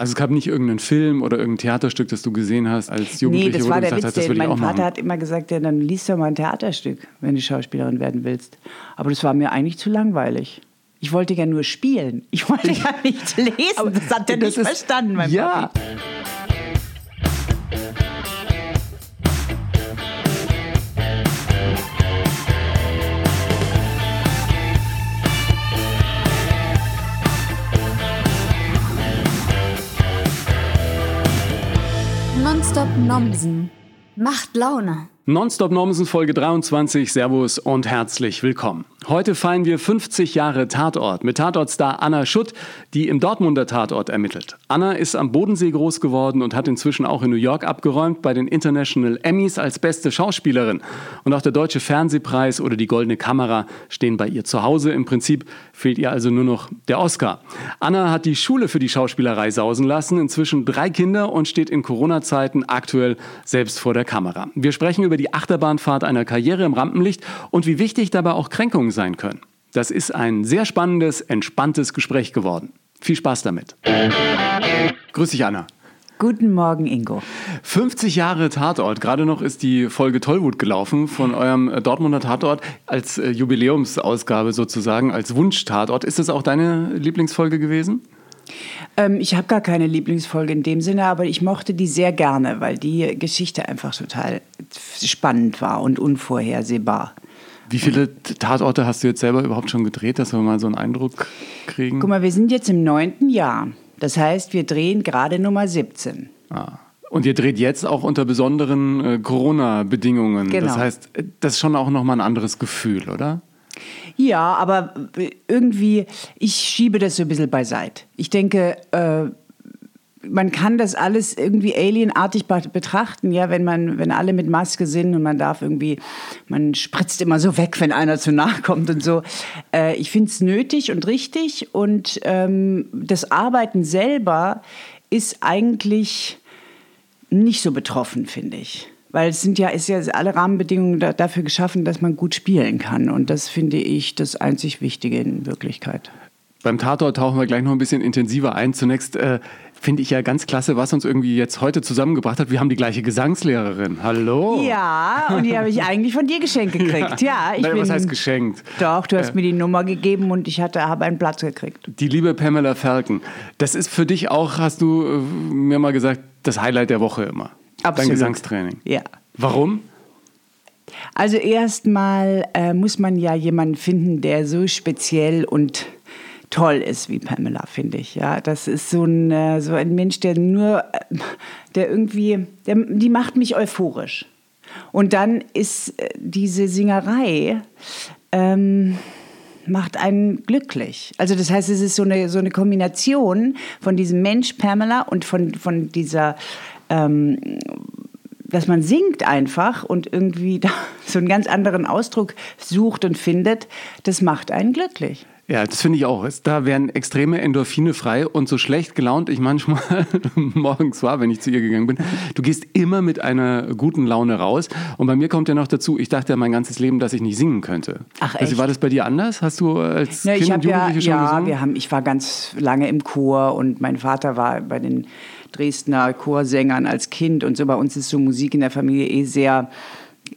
Also es gab nicht irgendeinen Film oder irgendein Theaterstück, das du gesehen hast als Jugendliche, nee, das wo war du der gesagt Witz, hast, das will ich mein auch Vater machen. hat immer gesagt, ja, dann liest doch mal ein Theaterstück, wenn du Schauspielerin werden willst. Aber das war mir eigentlich zu langweilig. Ich wollte ja nur spielen. Ich wollte ja nicht lesen. das hat er nicht ist- verstanden, mein Ja. Papi. Nomsen. Macht Laune. Nonstop Nomsen Folge 23, Servus und herzlich willkommen. Heute feiern wir 50 Jahre Tatort mit Tatortstar Anna Schutt, die im Dortmunder Tatort ermittelt. Anna ist am Bodensee groß geworden und hat inzwischen auch in New York abgeräumt bei den International Emmys als beste Schauspielerin. Und auch der Deutsche Fernsehpreis oder die Goldene Kamera stehen bei ihr zu Hause. Im Prinzip fehlt ihr also nur noch der Oscar. Anna hat die Schule für die Schauspielerei sausen lassen, inzwischen drei Kinder und steht in Corona-Zeiten aktuell selbst vor der Kamera. Wir sprechen über die Achterbahnfahrt einer Karriere im Rampenlicht und wie wichtig dabei auch Kränkungen sein können. Das ist ein sehr spannendes, entspanntes Gespräch geworden. Viel Spaß damit. Grüß dich, Anna. Guten Morgen, Ingo. 50 Jahre Tatort. Gerade noch ist die Folge Tollwut gelaufen von eurem äh, Dortmunder Tatort als äh, Jubiläumsausgabe sozusagen, als Wunsch-Tatort. Ist das auch deine Lieblingsfolge gewesen? Ähm, ich habe gar keine Lieblingsfolge in dem Sinne, aber ich mochte die sehr gerne, weil die Geschichte einfach total spannend war und unvorhersehbar. Wie viele Tatorte hast du jetzt selber überhaupt schon gedreht, dass wir mal so einen Eindruck kriegen? Guck mal, wir sind jetzt im neunten Jahr. Das heißt, wir drehen gerade Nummer 17. Ah. Und ihr dreht jetzt auch unter besonderen äh, Corona-Bedingungen. Genau. Das heißt, äh, das ist schon auch nochmal ein anderes Gefühl, oder? Ja, aber irgendwie, ich schiebe das so ein bisschen beiseite. Ich denke, äh, man kann das alles irgendwie alienartig be- betrachten, ja, wenn man, wenn alle mit Maske sind und man darf irgendwie, man spritzt immer so weg, wenn einer zu nahe kommt und so. Äh, ich finde es nötig und richtig und ähm, das Arbeiten selber ist eigentlich nicht so betroffen, finde ich. Weil es sind ja, ist ja alle Rahmenbedingungen da, dafür geschaffen, dass man gut spielen kann. Und das finde ich das einzig Wichtige in Wirklichkeit. Beim Tatort tauchen wir gleich noch ein bisschen intensiver ein. Zunächst äh, finde ich ja ganz klasse, was uns irgendwie jetzt heute zusammengebracht hat. Wir haben die gleiche Gesangslehrerin. Hallo. Ja, und die habe ich eigentlich von dir geschenkt gekriegt. Ja, ich Nein, bin. was heißt geschenkt? Doch, du hast mir die Nummer gegeben und ich hatte, habe einen Platz gekriegt. Die liebe Pamela Falken. Das ist für dich auch, hast du äh, mir mal gesagt, das Highlight der Woche immer. Dein Absolut. Gesangstraining. Ja. Warum? Also erstmal äh, muss man ja jemanden finden, der so speziell und toll ist wie Pamela, finde ich. Ja, das ist so ein, äh, so ein Mensch, der nur, äh, der irgendwie, der, die macht mich euphorisch. Und dann ist äh, diese Singerei, ähm, macht einen glücklich. Also das heißt, es ist so eine, so eine Kombination von diesem Mensch Pamela und von, von dieser ähm, dass man singt einfach und irgendwie da so einen ganz anderen Ausdruck sucht und findet, das macht einen glücklich. Ja, das finde ich auch. Da werden extreme Endorphine frei und so schlecht gelaunt ich manchmal morgens war, wenn ich zu ihr gegangen bin. Du gehst immer mit einer guten Laune raus. Und bei mir kommt ja noch dazu, ich dachte ja mein ganzes Leben, dass ich nicht singen könnte. Ach, Also echt? war das bei dir anders? Hast du als Ja, Kind und habe ja, Jugendliche schon ja gesungen? wir haben, ich war ganz lange im Chor und mein Vater war bei den Dresdner Chorsängern als Kind und so. Bei uns ist so Musik in der Familie eh sehr,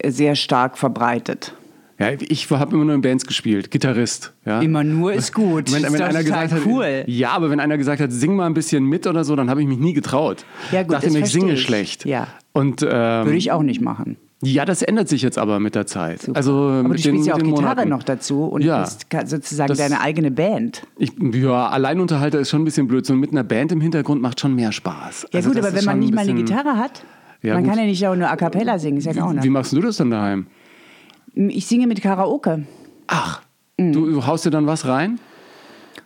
sehr stark verbreitet. Ja, ich habe immer nur in Bands gespielt, Gitarrist. Ja. Immer nur ist gut. Wenn, Das ist wenn einer total gesagt hat, cool. ja, aber wenn einer gesagt hat, sing mal ein bisschen mit oder so, dann habe ich mich nie getraut. Ja, gut, dachte mir, ich singe ich. schlecht. Ja. Und ähm, Würde ich auch nicht machen. Ja, das ändert sich jetzt aber mit der Zeit. Also Aber mit du den, spielst ja auch Gitarre Monaten. noch dazu und Ja. bist sozusagen Das- deine eigene Band. Ich, ja, Alleinunterhalter ist schon ein bisschen blöd. So mit einer Band im Hintergrund macht schon mehr Spaß. Ja Also gut, aber wenn man nicht mal eine Gitarre hat, Ja, man gut. kann ja nicht auch nur A Cappella singen, ist ja auch Wie machst du das dann daheim? Ich singe mit Karaoke. Ach, Mhm. du haust dir dann was rein?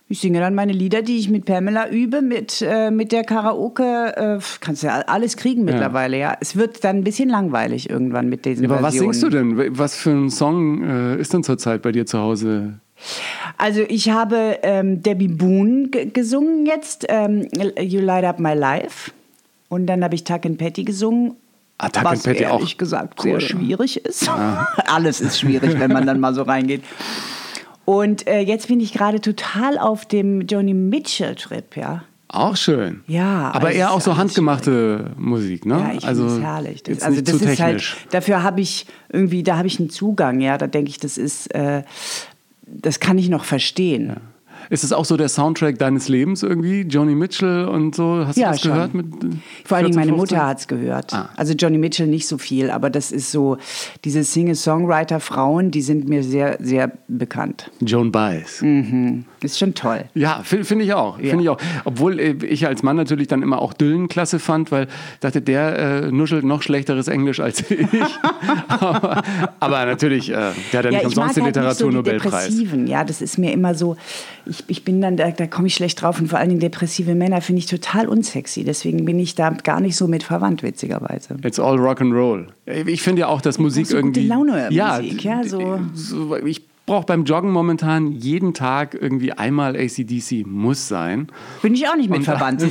Ich singe dann meine Lieder, die ich mit Pamela übe, mit, äh, mit der Karaoke. Äh, kannst ja alles kriegen mittlerweile, ja. Es wird dann ein bisschen langweilig irgendwann mit diesen Aber was Versionen. singst du denn? Was für ein Song äh, ist denn zurzeit bei dir zu Hause? Also ich habe ähm, Debbie Boone gesungen jetzt, ähm, You Light Up My Life. Und dann habe ich Tuck and Patty gesungen. Ah, Tuck was and Patty auch ehrlich gesagt cool. sehr schwierig ist. Alles ist schwierig, wenn man dann mal so reingeht. Und äh, jetzt bin ich gerade total auf dem Joni Mitchell-Trip, ja. Auch schön. Ja, Aber also eher auch so handgemachte Musik, ne? Ja, ich also finde es herrlich. Das, also das ist halt, technisch. dafür habe ich irgendwie, da habe ich einen Zugang, ja. Da denke ich, das ist, äh, das kann ich noch verstehen. Ist es auch so der Soundtrack deines Lebens irgendwie? Joni Mitchell und so? Hast Ja, du das schon. gehört? Mit Vor allen 14, Dingen meine 15? Mutter hat es gehört. Ah. Also Johnny Mitchell nicht so viel, aber das ist so, diese Singer-Songwriter-Frauen, die sind mir sehr, sehr bekannt. Joan Baez. Ist schon toll. Ja, finde find ich auch. Ja. Finde ich auch. Obwohl äh, ich als Mann natürlich dann immer auch Dylan klasse fand, weil ich dachte, der äh, nuschelt noch schlechteres Englisch als ich. aber, aber natürlich, äh, der hat ja, nicht umsonst den halt so Literaturnobelpreis. Depressiven. Ja, das ist mir immer so, ich, ich bin dann, da, da komme ich schlecht drauf und vor allen Dingen depressive Männer finde ich total unsexy. Deswegen bin ich da gar nicht so mit verwandt, witzigerweise. It's all rock and roll. Ich finde ja auch, dass Musik so gute irgendwie. Laune ja, Musik, ja, so. so. Ich brauche beim Joggen momentan jeden Tag irgendwie einmal ACDC. Muss sein. Bin ich auch nicht mit Und-?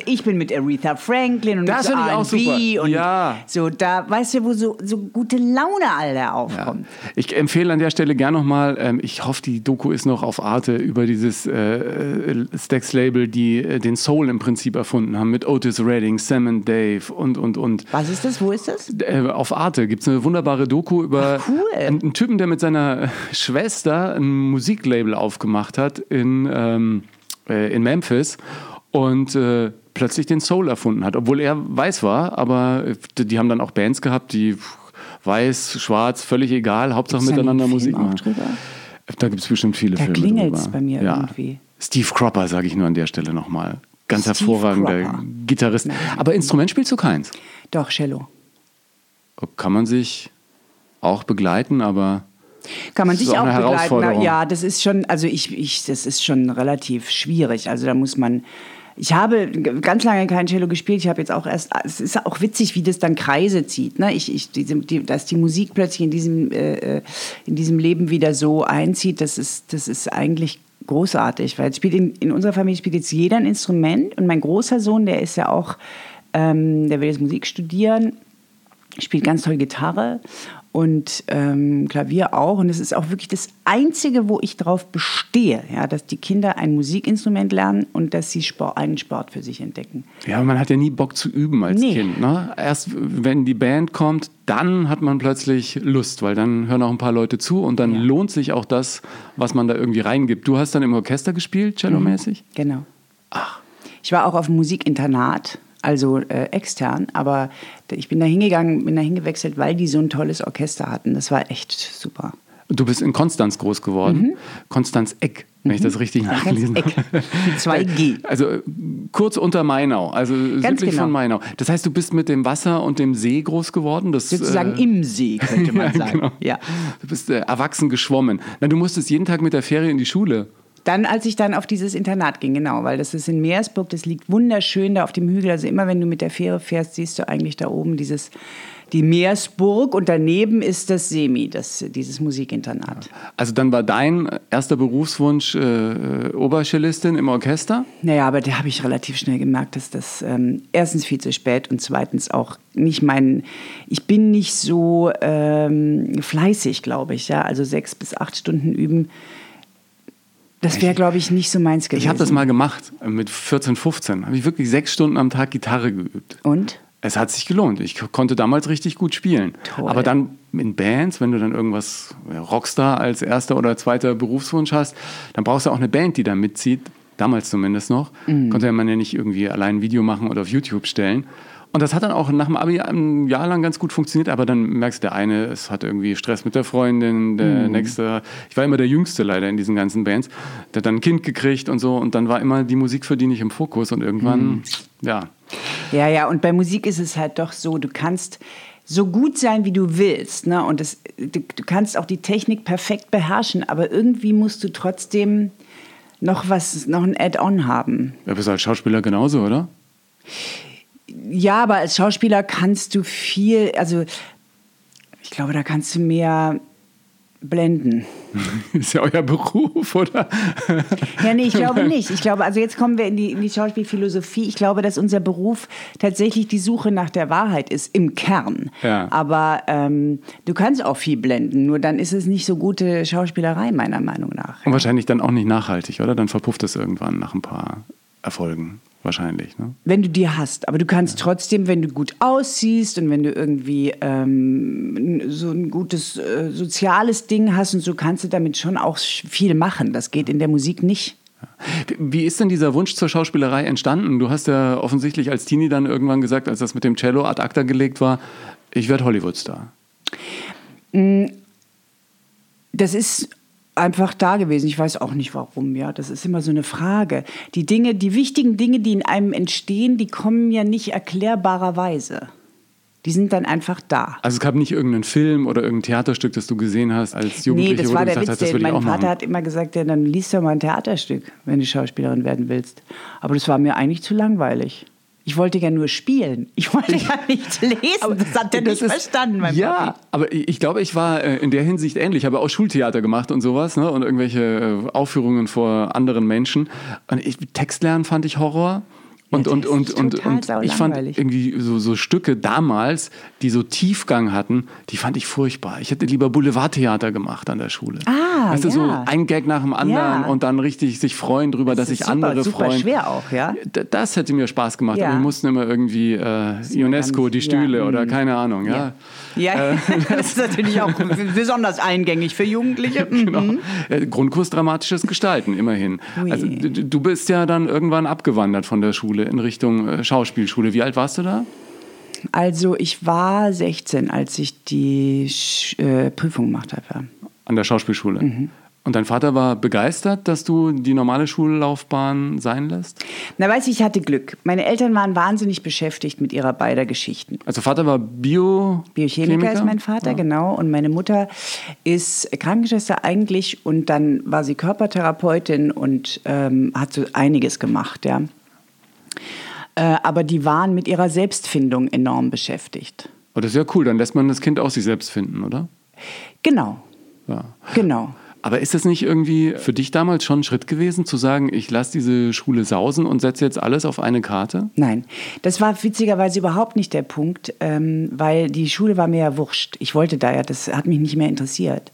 Ich, ich bin mit Aretha Franklin und Das mit so R&B super. und Ja. so da, weißt du, wo so, so gute Laune all da aufkommt. Ich empfehle an der Stelle gern nochmal, ähm, ich hoffe, die Doku ist noch auf Arte über dieses äh, äh, Stax-Label, die äh, den Soul im Prinzip erfunden haben, mit Otis Redding, Sam and Dave und, und, und. Was ist das? Wo ist das? Äh, auf Arte gibt es eine wunderbare Doku über Ach, cool. einen, einen Typen, der mit seiner Schwester ein Musiklabel aufgemacht hat in, ähm, äh, in Memphis und äh, plötzlich den Soul erfunden hat, obwohl er weiß war, aber äh, die haben dann auch Bands gehabt, die weiß, schwarz, völlig egal, Hauptsache Gibt's da miteinander Musik machen. Da gibt es bestimmt viele Da Filme klingelt's drüber. bei mir ja. irgendwie. Steve Cropper, sage ich nur an der Stelle nochmal. Ganz Steve hervorragender Cropper. Gitarrist. Aber Instrument spielst du keins. Doch, Cello. Kann man sich auch begleiten, aber Kann man Das sich auch auch begleiten. Ja, das ist schon, also ich, ich, das ist schon relativ schwierig. Also da muss man. Ich habe ganz lange kein Cello gespielt. Ich habe jetzt auch erst. Es ist auch witzig, wie das dann Kreise zieht. Ne? Ich, ich, diese, die, dass die Musik plötzlich in diesem, äh, äh, in diesem Leben wieder so einzieht, das ist, das ist eigentlich großartig. Weil spielt in, in unserer Familie spielt jetzt jeder ein Instrument. Und mein großer Sohn, der ist ja auch, ähm, der will jetzt Musik studieren spielt ganz toll Gitarre und ähm, Klavier auch. Und es ist auch wirklich das Einzige, wo ich darauf bestehe, ja, dass die Kinder ein Musikinstrument lernen und dass sie Sport, einen Sport für sich entdecken. ja, man hat ja nie Bock zu üben als Nee. Kind. Ne? Erst wenn die Band kommt, dann hat man plötzlich Lust, weil dann hören auch ein paar Leute zu und dann lohnt sich auch das, was man da irgendwie reingibt. Du hast dann im Orchester gespielt, cellomäßig? Genau. Ich war auch auf einem Musikinternat, also äh, extern, aber ich bin da hingegangen, bin da hingewechselt, weil die so ein tolles Orchester hatten. Das war echt super. Du bist in Konstanz groß geworden. Konstanz Eck, wenn ich das richtig nachgelesen Mhm. Eck. habe. Mit zwei G. Also kurz unter Mainau, also südlich genau. von Mainau. Das heißt, du bist mit dem Wasser und dem See groß geworden? Das, Sozusagen äh, im See, könnte man sagen. genau. Ja. Du bist äh, erwachsen geschwommen. Na, du musstest jeden Tag mit der Fähre in die Schule. Dann, als ich dann auf dieses Internat ging, genau, weil das ist in Meersburg, das liegt wunderschön da auf dem Hügel. Also immer wenn du mit der Fähre fährst, siehst du eigentlich da oben dieses, die Meersburg und daneben ist das Semi, das, dieses Musikinternat. Also dann war dein erster Berufswunsch äh, Obercellistin im Orchester? Naja, aber da habe ich relativ schnell gemerkt, dass das ähm, erstens viel zu spät und zweitens auch nicht mein, ich bin nicht so ähm, fleißig, glaube ich, ja, also sechs bis acht Stunden üben. Das wäre, glaube ich, nicht so meins gewesen. Ich habe das mal gemacht mit 14, 15. Habe ich wirklich sechs Stunden am Tag Gitarre geübt. Und? Es hat sich gelohnt. Ich konnte damals richtig gut spielen. Toll. Aber dann in Bands, wenn du dann irgendwas ja, Rockstar als erster oder zweiter Berufswunsch hast, dann brauchst du auch eine Band, die da mitzieht. Damals zumindest noch. Mhm. Konnte ja man ja nicht irgendwie allein ein Video machen oder auf YouTube stellen. Und das hat dann auch nach dem Abi ein Jahr lang ganz gut funktioniert, aber dann merkst du, der eine, es hat irgendwie Stress mit der Freundin, der Mhm. nächste, ich war immer der Jüngste leider in diesen ganzen Bands, der hat dann ein Kind gekriegt und so und dann war immer die Musik für die nicht im Fokus und irgendwann, Mhm. ja, Ja, ja, und bei Musik ist es halt doch so, du kannst so gut sein, wie du willst. Ne? Und das, du, du kannst auch die Technik perfekt beherrschen, aber irgendwie musst du trotzdem noch was, noch ein Add-on haben. Ja, bist als Schauspieler genauso, oder? Ja, aber als Schauspieler kannst du viel, also ich glaube, da kannst du mehr blenden. Ist ja euer Beruf, oder? Ja, nee, ich glaube nicht. Ich glaube, also jetzt kommen wir in die, in die Schauspielphilosophie. Ich glaube, dass unser Beruf tatsächlich die Suche nach der Wahrheit ist, im Kern. Ja. Aber ähm, du kannst auch viel blenden, nur dann ist es nicht so gute Schauspielerei, meiner Meinung nach. Und wahrscheinlich dann auch nicht nachhaltig, oder? Dann verpufft es irgendwann nach ein paar Erfolgen. Wahrscheinlich. Ne? Wenn du die hast. Aber du kannst trotzdem, wenn du gut aussiehst und wenn du irgendwie ähm, so ein gutes äh, soziales Ding hast und so, kannst du damit schon auch viel machen. Das geht in der Musik nicht. Wie ist denn dieser Wunsch zur Schauspielerei entstanden? Du hast ja offensichtlich als Teenie dann irgendwann gesagt, als das mit dem Cello ad acta gelegt war, ich werde Hollywoodstar. Das ist einfach da gewesen. Ich weiß auch nicht warum, ja. Das ist immer so eine Frage. Die Dinge, die wichtigen Dinge, die in einem entstehen, die kommen ja nicht erklärbarerweise. Die sind dann einfach da. Also es gab nicht irgendeinen Film oder irgendein Theaterstück, das du gesehen hast als Jugendliche, nee, das war der gesagt Witz. hast, das mein Vater machen. hat immer gesagt, ja, dann liest doch mal ein Theaterstück, wenn du Schauspielerin werden willst. Aber das war mir eigentlich zu langweilig. Ich wollte ja nur spielen. Ich wollte ja nicht lesen. das hat er nicht ist- verstanden, mein Ja, Papi. aber ich ich glaube, ich war äh, in der Hinsicht ähnlich. Ich habe auch Schultheater gemacht und sowas ne? und irgendwelche äh, Aufführungen vor anderen Menschen. Und ich, Text lernen fand ich Horror. Und, das und, und, und, und ich fand irgendwie so, so Stücke damals, die so Tiefgang hatten, die fand ich furchtbar. Ich hätte lieber Boulevardtheater gemacht an der Schule. Ah, weißt du, so ja. ein Gag nach dem anderen Ja. und dann richtig sich freuen drüber, dass ist sich andere super freuen. schwer auch, ja? Das hätte mir Spaß gemacht. Ja. Aber wir mussten immer irgendwie äh, UNESCO, ganz- die Stühle ja, oder keine Ahnung. Ja. Ja, das ist natürlich auch besonders eingängig für Jugendliche. Mhm. Genau. Äh, Grundkurs dramatisches Gestalten, immerhin. Ui. Also, du bist ja dann irgendwann abgewandert von der Schule in Richtung äh, Schauspielschule. Wie alt warst du da? Also ich war 16, als ich die Sch äh, Prüfung gemacht habe. An der Schauspielschule. Mhm. Und dein Vater war begeistert, dass du die normale Schullaufbahn sein lässt? Na, weiß ich, ich hatte Glück. Meine Eltern waren wahnsinnig beschäftigt mit ihrer beider Geschichten. Also Vater war Bio Biochemiker ist mein Vater, Ja. genau. Und meine Mutter ist Krankenschwester eigentlich und dann war sie Körpertherapeutin und ähm, hat so einiges gemacht, ja. Äh, aber die waren mit ihrer Selbstfindung enorm beschäftigt. Oh, das ist ja cool, dann lässt man das Kind auch sich selbst finden, oder? Genau, Ja. genau. Aber ist das nicht irgendwie für dich damals schon ein Schritt gewesen, zu sagen, ich lasse diese Schule sausen und setze jetzt alles auf eine Karte? Nein, das war witzigerweise überhaupt nicht der Punkt, ähm, weil die Schule war mir ja wurscht. Ich wollte da ja, das hat mich nicht mehr interessiert.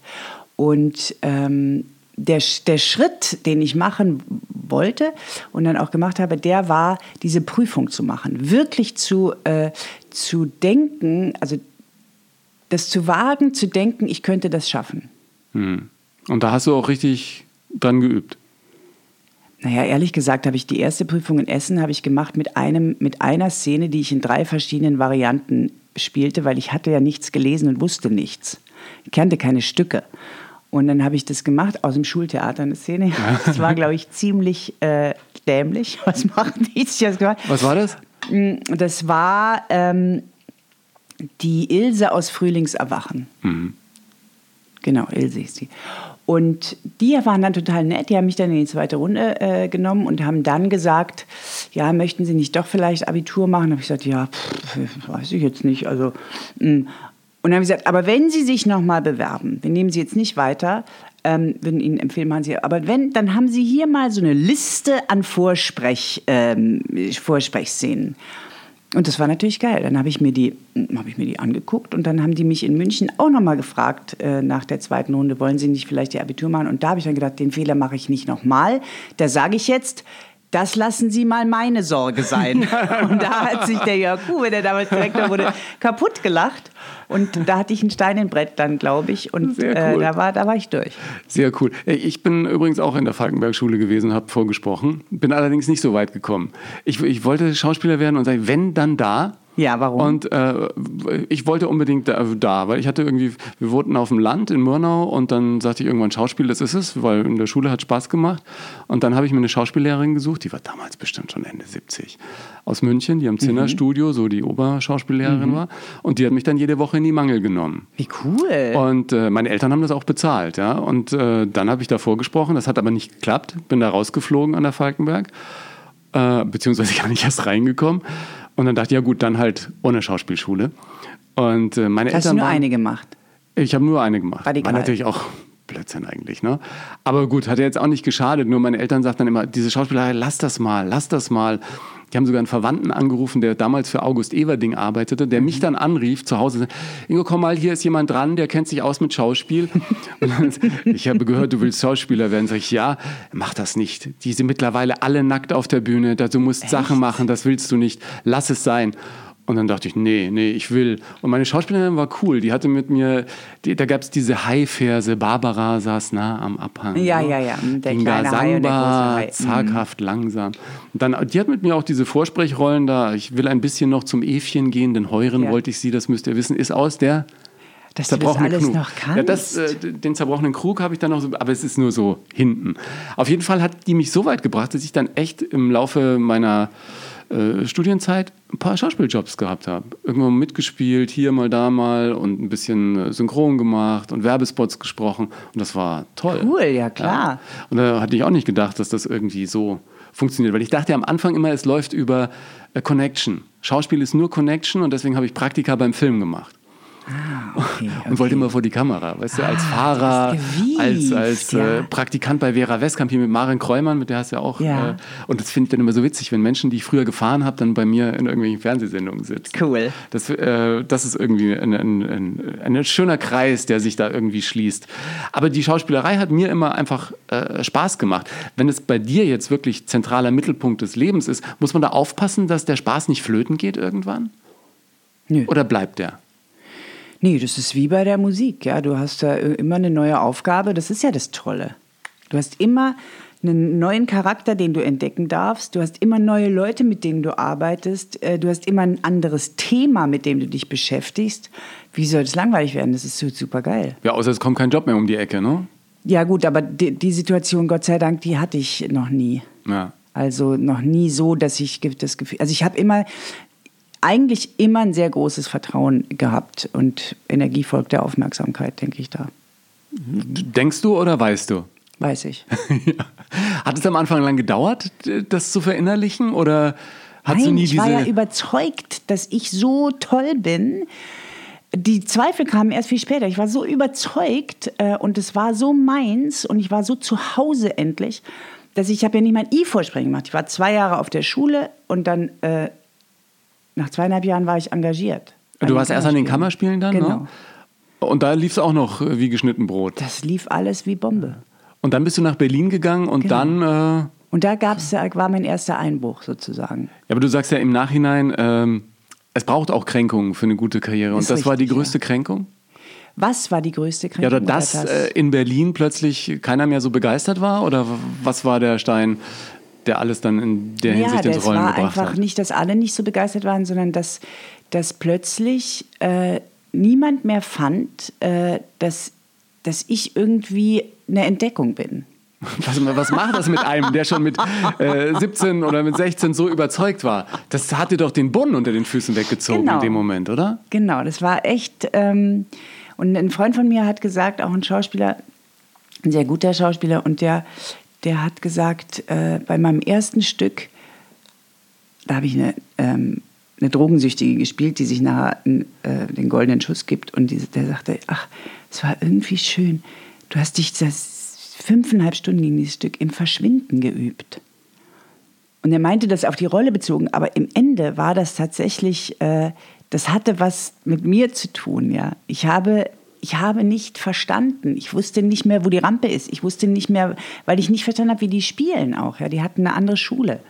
Und ähm, der, der Schritt, den ich machen wollte und dann auch gemacht habe, der war, diese Prüfung zu machen. Wirklich zu, äh, zu denken, also das zu wagen, zu denken, ich könnte das schaffen. Hm. Und da hast du auch richtig dran geübt. Naja, ehrlich gesagt habe ich die erste Prüfung in Essen habe ich gemacht mit, einem, mit einer Szene, die ich in drei verschiedenen Varianten spielte, weil ich hatte ja nichts gelesen und wusste nichts. Ich kannte keine Stücke. Und dann habe ich das gemacht aus dem Schultheater, eine Szene. Das war, glaube ich, ziemlich äh, dämlich. Was machen die? Ich das gemacht. Was war das? Das war ähm, die Ilse aus Frühlingserwachen. Genau, Ilse ist die. Und die waren dann total nett. Die haben mich dann in die zweite Runde äh, genommen und haben dann gesagt, ja, möchten Sie nicht doch vielleicht Abitur machen? Da habe ich gesagt, ja, pff, weiß ich jetzt nicht. Also, mh. Und dann haben sie gesagt, aber wenn Sie sich noch mal bewerben, wir nehmen Sie jetzt nicht weiter, ähm, würden Ihnen empfehlen, machen Sie, aber wenn, dann haben Sie hier mal so eine Liste an Vorsprech, ähm, Vorsprechszenen. Und das war natürlich geil. Dann habe ich, mir die- habe ich mir die angeguckt und dann haben die mich in München auch nochmal gefragt äh, nach der zweiten Runde, wollen Sie nicht vielleicht Ihr Abitur machen? Und da habe ich dann gedacht, den Fehler mache ich nicht nochmal. Da sage ich jetzt, das lassen Sie mal meine Sorge sein. und da hat sich der Jörg Kuhn, der damals Direktor wurde, kaputt gelacht. Und da hatte ich ein Stein im Brett dann, glaube ich. Und äh, cool. da, war, da war ich durch. Sehr cool. Äh, Ich bin übrigens auch in der Falkenberg-Schule gewesen, habe vorgesprochen. Bin allerdings nicht so weit gekommen. Ich, ich wollte Schauspieler werden und sage, wenn, dann da. Ja, warum? Und äh, ich wollte unbedingt da, da, weil ich hatte irgendwie, wir wohnten auf dem Land in Murnau und dann sagte ich irgendwann Schauspiel, das ist es, weil in der Schule hat Spaß gemacht. Und dann habe ich mir eine Schauspiellehrerin gesucht, die war damals bestimmt schon Ende 70, aus München, die am Zinnerstudio so die Oberschauspiellehrerin war. Und die hat mich dann jede Woche in die Mangel genommen. Wie cool. Und äh, meine Eltern haben das auch bezahlt, ja. Und äh, dann habe ich da vorgesprochen, das hat aber nicht geklappt. Bin da rausgeflogen an der Falkenberg, äh, beziehungsweise gar nicht erst reingekommen. Und dann dachte ich, ja gut, dann halt ohne Schauspielschule. Und äh, meine Hast du Eltern nur waren, eine gemacht? Ich habe nur eine gemacht. Radikal. War natürlich auch Blödsinn eigentlich, ne? Aber gut, hat ja jetzt auch nicht geschadet. Nur meine Eltern sagten dann immer, diese Schauspielerei, lass das mal, lass das mal. Die haben sogar einen Verwandten angerufen, der damals für August Everding arbeitete, der mich dann anrief zu Hause. Ingo, komm mal, hier ist jemand dran, der kennt sich aus mit Schauspiel. Und dann, ich habe gehört, du willst Schauspieler werden. Sag ich, ja, mach das nicht. Die sind mittlerweile alle nackt auf der Bühne. Du musst Sachen machen, das willst du nicht. Lass es sein. Und dann dachte ich, nee, nee, ich will. Und meine Schauspielerin war cool. Die hatte mit mir, die, da gab es diese Hai-Verse. Barbara saß nah am Abhang. Ja, ne? ja, ja. Der Ging da kleine große sangbar, Hai. Mhm. zaghaft, langsam. Und dann, die hat mit mir auch diese Vorsprechrollen da. Ich will ein bisschen noch zum Evchen gehen, denn heuren Ja. wollte ich sie, das müsst ihr wissen, ist aus der Dass du das alles Krug. noch kannst. Ja, das, äh, den zerbrochenen Krug habe ich dann noch so, aber es ist nur so hinten. Auf jeden Fall hat die mich so weit gebracht, dass ich dann echt im Laufe meiner äh, Studienzeit ein paar Schauspieljobs gehabt habe. Irgendwann mitgespielt, hier mal, da mal und ein bisschen äh, synchron gemacht und Werbespots gesprochen und das war toll. Cool, ja, klar. Und da hatte ich auch nicht gedacht, dass das irgendwie so funktioniert, weil ich dachte am Anfang immer, es läuft über äh, Connection. Schauspiel ist nur Connection und deswegen habe ich Praktika beim Film gemacht Ah, okay, und wollte immer vor die Kamera, weißt du, als Fahrer, Ah, du bist als, als ja. äh, Praktikant bei Vera Westkamp hier mit Maren Kreumann, mit der hast du ja auch. Ja. Äh, und das finde ich dann immer so witzig, wenn Menschen, die ich früher gefahren habe, dann bei mir in irgendwelchen Fernsehsendungen sitzen. Cool. Das, äh, das ist irgendwie ein, ein, ein, ein schöner Kreis, der sich da irgendwie schließt. Aber die Schauspielerei hat mir immer einfach äh, Spaß gemacht. Wenn es bei dir jetzt wirklich zentraler Mittelpunkt des Lebens ist, muss man da aufpassen, dass der Spaß nicht flöten geht irgendwann? Nö. Oder bleibt der? Nee, das ist wie bei der Musik, ja. Du hast da äh, immer eine neue Aufgabe. Das ist ja das Tolle. Du hast immer einen neuen Charakter, den du entdecken darfst. Du hast immer neue Leute, mit denen du arbeitest. Äh, Du hast immer ein anderes Thema, mit dem du dich beschäftigst. Wie soll das langweilig werden? Das ist super geil. Ja, außer es kommt kein Job mehr um die Ecke, ne? Ja gut, aber die, die Situation, Gott sei Dank, die hatte ich noch nie. Ja. Also noch nie so, dass ich das Gefühl, also ich habe immer, eigentlich immer ein sehr großes Vertrauen gehabt und Energie folgt der Aufmerksamkeit, denke ich da. Denkst du oder weißt du? Weiß ich. ja. Hat es am Anfang lang gedauert, das zu verinnerlichen? Oder hast du Nein, nie ich diese. war ja überzeugt, dass ich so toll bin. Die Zweifel kamen erst viel später. Ich war so überzeugt äh, und es war so meins und ich war so zu Hause endlich, dass ich habe ja nicht mal ein I-Vorsprechen gemacht. Ich war zwei Jahre auf der Schule und dann äh, nach zweieinhalb Jahren war ich engagiert. du warst erst an den Kammerspielen dann, Genau. ne? Und da lief es auch noch äh, wie geschnitten Brot. Das lief alles wie Bombe. Und dann bist du nach Berlin gegangen und Genau. dann. Äh, Und da gab's, da war mein erster Einbruch sozusagen. ja, aber du sagst ja im Nachhinein, ähm, es braucht auch Kränkungen für eine gute Karriere. Und Ist das war die richtig, größte Kränkung? Was war die größte Ja, Kränkung? oder dass das? äh, in Berlin plötzlich keiner mehr so begeistert war? Oder was war der Stein, der alles dann in der ja, Hinsicht ins das Rollen war gebracht einfach hat? nicht, dass alle nicht so begeistert waren, sondern dass, dass plötzlich äh, niemand mehr fand, äh, dass, dass ich irgendwie eine Entdeckung bin. Was, was macht das mit einem, der schon mit äh, 17 oder mit 16 so überzeugt war? Das hat dir doch den Boden unter den Füßen weggezogen Genau. in dem Moment, oder? Genau, das war echt. Ähm, und ein Freund von mir hat gesagt, auch ein Schauspieler, ein sehr guter Schauspieler, und der, der hat gesagt, äh, bei meinem ersten Stück, da habe ich eine, ähm, eine Drogensüchtige gespielt, die sich nachher äh, den goldenen Schuss gibt. Und die, der sagte, ach, es war irgendwie schön. Du hast dich das fünfeinhalb Stunden gegen dieses Stück im Verschwinden geübt. Und er meinte das auf die Rolle bezogen, aber im Ende war das tatsächlich, äh, das hatte was mit mir zu tun, ja. Ich habe, ich habe nicht verstanden. Ich wusste nicht mehr, wo die Rampe ist. Ich wusste nicht mehr, weil ich nicht verstanden habe, wie die spielen auch, ja. Die hatten eine andere Schule.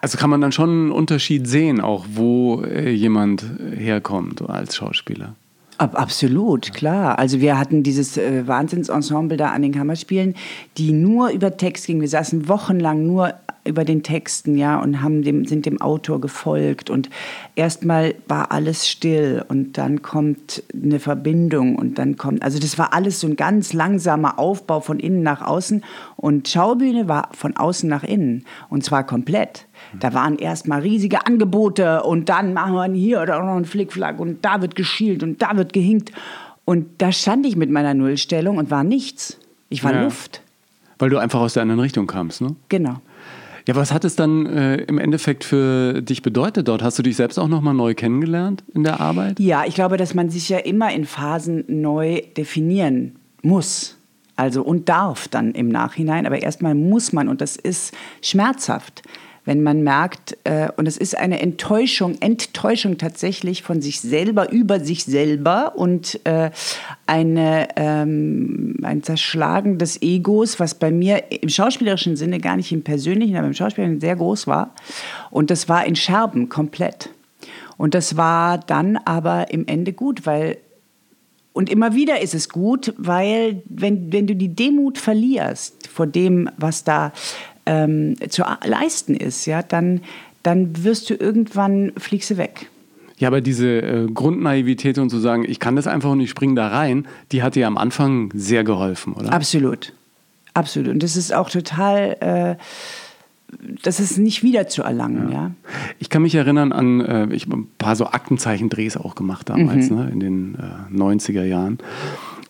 Also kann man dann schon einen Unterschied sehen, auch wo äh, jemand herkommt als Schauspieler. Ab, absolut, klar. Also wir hatten dieses äh, Wahnsinnsensemble da an den Kammerspielen, die nur über Text ging. Wir saßen wochenlang nur über den Texten, ja, und haben dem, sind dem Autor gefolgt. Und erstmal war alles still und dann kommt eine Verbindung und dann kommt, also das war alles so ein ganz langsamer Aufbau von innen nach außen. Und Schaubühne war von außen nach innen und zwar komplett. Da waren erstmal riesige Angebote und dann machen wir hier oder noch einen Flickflack und da wird geschielt und da wird gehinkt. Und da stand ich mit meiner Nullstellung und war nichts. Ich war Ja. Luft. Weil du einfach aus der anderen Richtung kamst, ne? Genau. Ja, was hat es dann äh, im Endeffekt für dich bedeutet dort? Hast du dich selbst auch nochmal neu kennengelernt in der Arbeit? Ja, ich glaube, dass man sich ja immer in Phasen neu definieren muss. Also und darf dann im Nachhinein, aber erstmal muss man und das ist schmerzhaft, wenn man merkt, äh, und es ist eine Enttäuschung, Enttäuschung tatsächlich von sich selber, über sich selber und äh, eine, ähm, ein Zerschlagen des Egos, was bei mir im schauspielerischen Sinne gar nicht im persönlichen, aber im schauspielerischen sehr groß war. Und das war in Scherben komplett. Und das war dann aber im Ende gut, weil und immer wieder ist es gut, weil wenn, wenn du die Demut verlierst vor dem, was da ähm, zu leisten ist, ja, dann, dann wirst du irgendwann, fliegst du weg. Ja, aber diese äh, Grundnaivität und zu sagen, ich kann das einfach und ich springe da rein, die hat dir am Anfang sehr geholfen, oder? Absolut. Absolut. Und das ist auch total, äh, das ist nicht wieder zu erlangen, ja. ja. Ich kann mich erinnern an, äh, ich habe ein paar so Aktenzeichendrehs auch gemacht damals, mhm. ne, in den äh, 90er Jahren.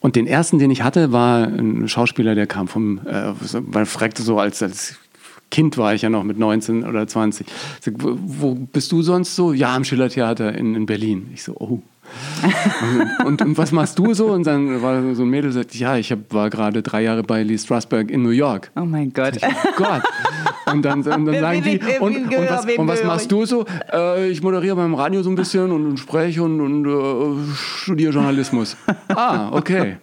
Und den ersten, den ich hatte, war ein Schauspieler, der kam vom, äh, man fragte so als, als Kind war ich ja noch mit 19 oder 20. Sag, wo, bist du sonst so? Ja, am Schillertheater in, in Berlin. Ich so, oh. Und, und, und, was machst du so? Und dann war so ein Mädel, sagt, ja, ich hab, war gerade drei Jahre bei Lee Strasberg in New York. Oh mein Gott. Ich, oh Gott. Und dann, und dann sagen die, und, und, was, und was machst du so? Äh, ich moderiere beim Radio so ein bisschen und, und spreche und, und äh, studiere Journalismus. ah, okay.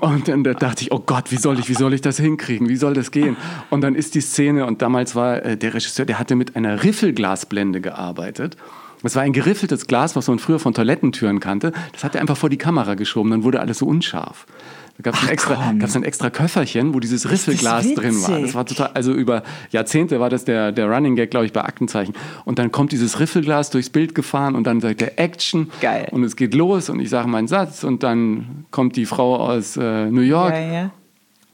Und dann dachte ich, oh Gott, wie soll ich, wie soll ich das hinkriegen? Wie soll das gehen? Und dann ist die Szene, und damals war äh, der Regisseur, der hatte mit einer Riffelglasblende gearbeitet. Es war ein geriffeltes Glas, was man früher von Toilettentüren kannte. Das hat er einfach vor die Kamera geschoben, dann wurde alles so unscharf. Da gab es ein, extra, ein extra Köfferchen, wo dieses Riffelglas drin war. Das war total, also über Jahrzehnte war das der, der Running Gag, glaube ich, bei Aktenzeichen. Und dann kommt dieses Riffelglas durchs Bild gefahren und dann sagt der Action. Geil. Und es geht los und ich sage meinen Satz und dann kommt die Frau aus äh, New York, ja, ja.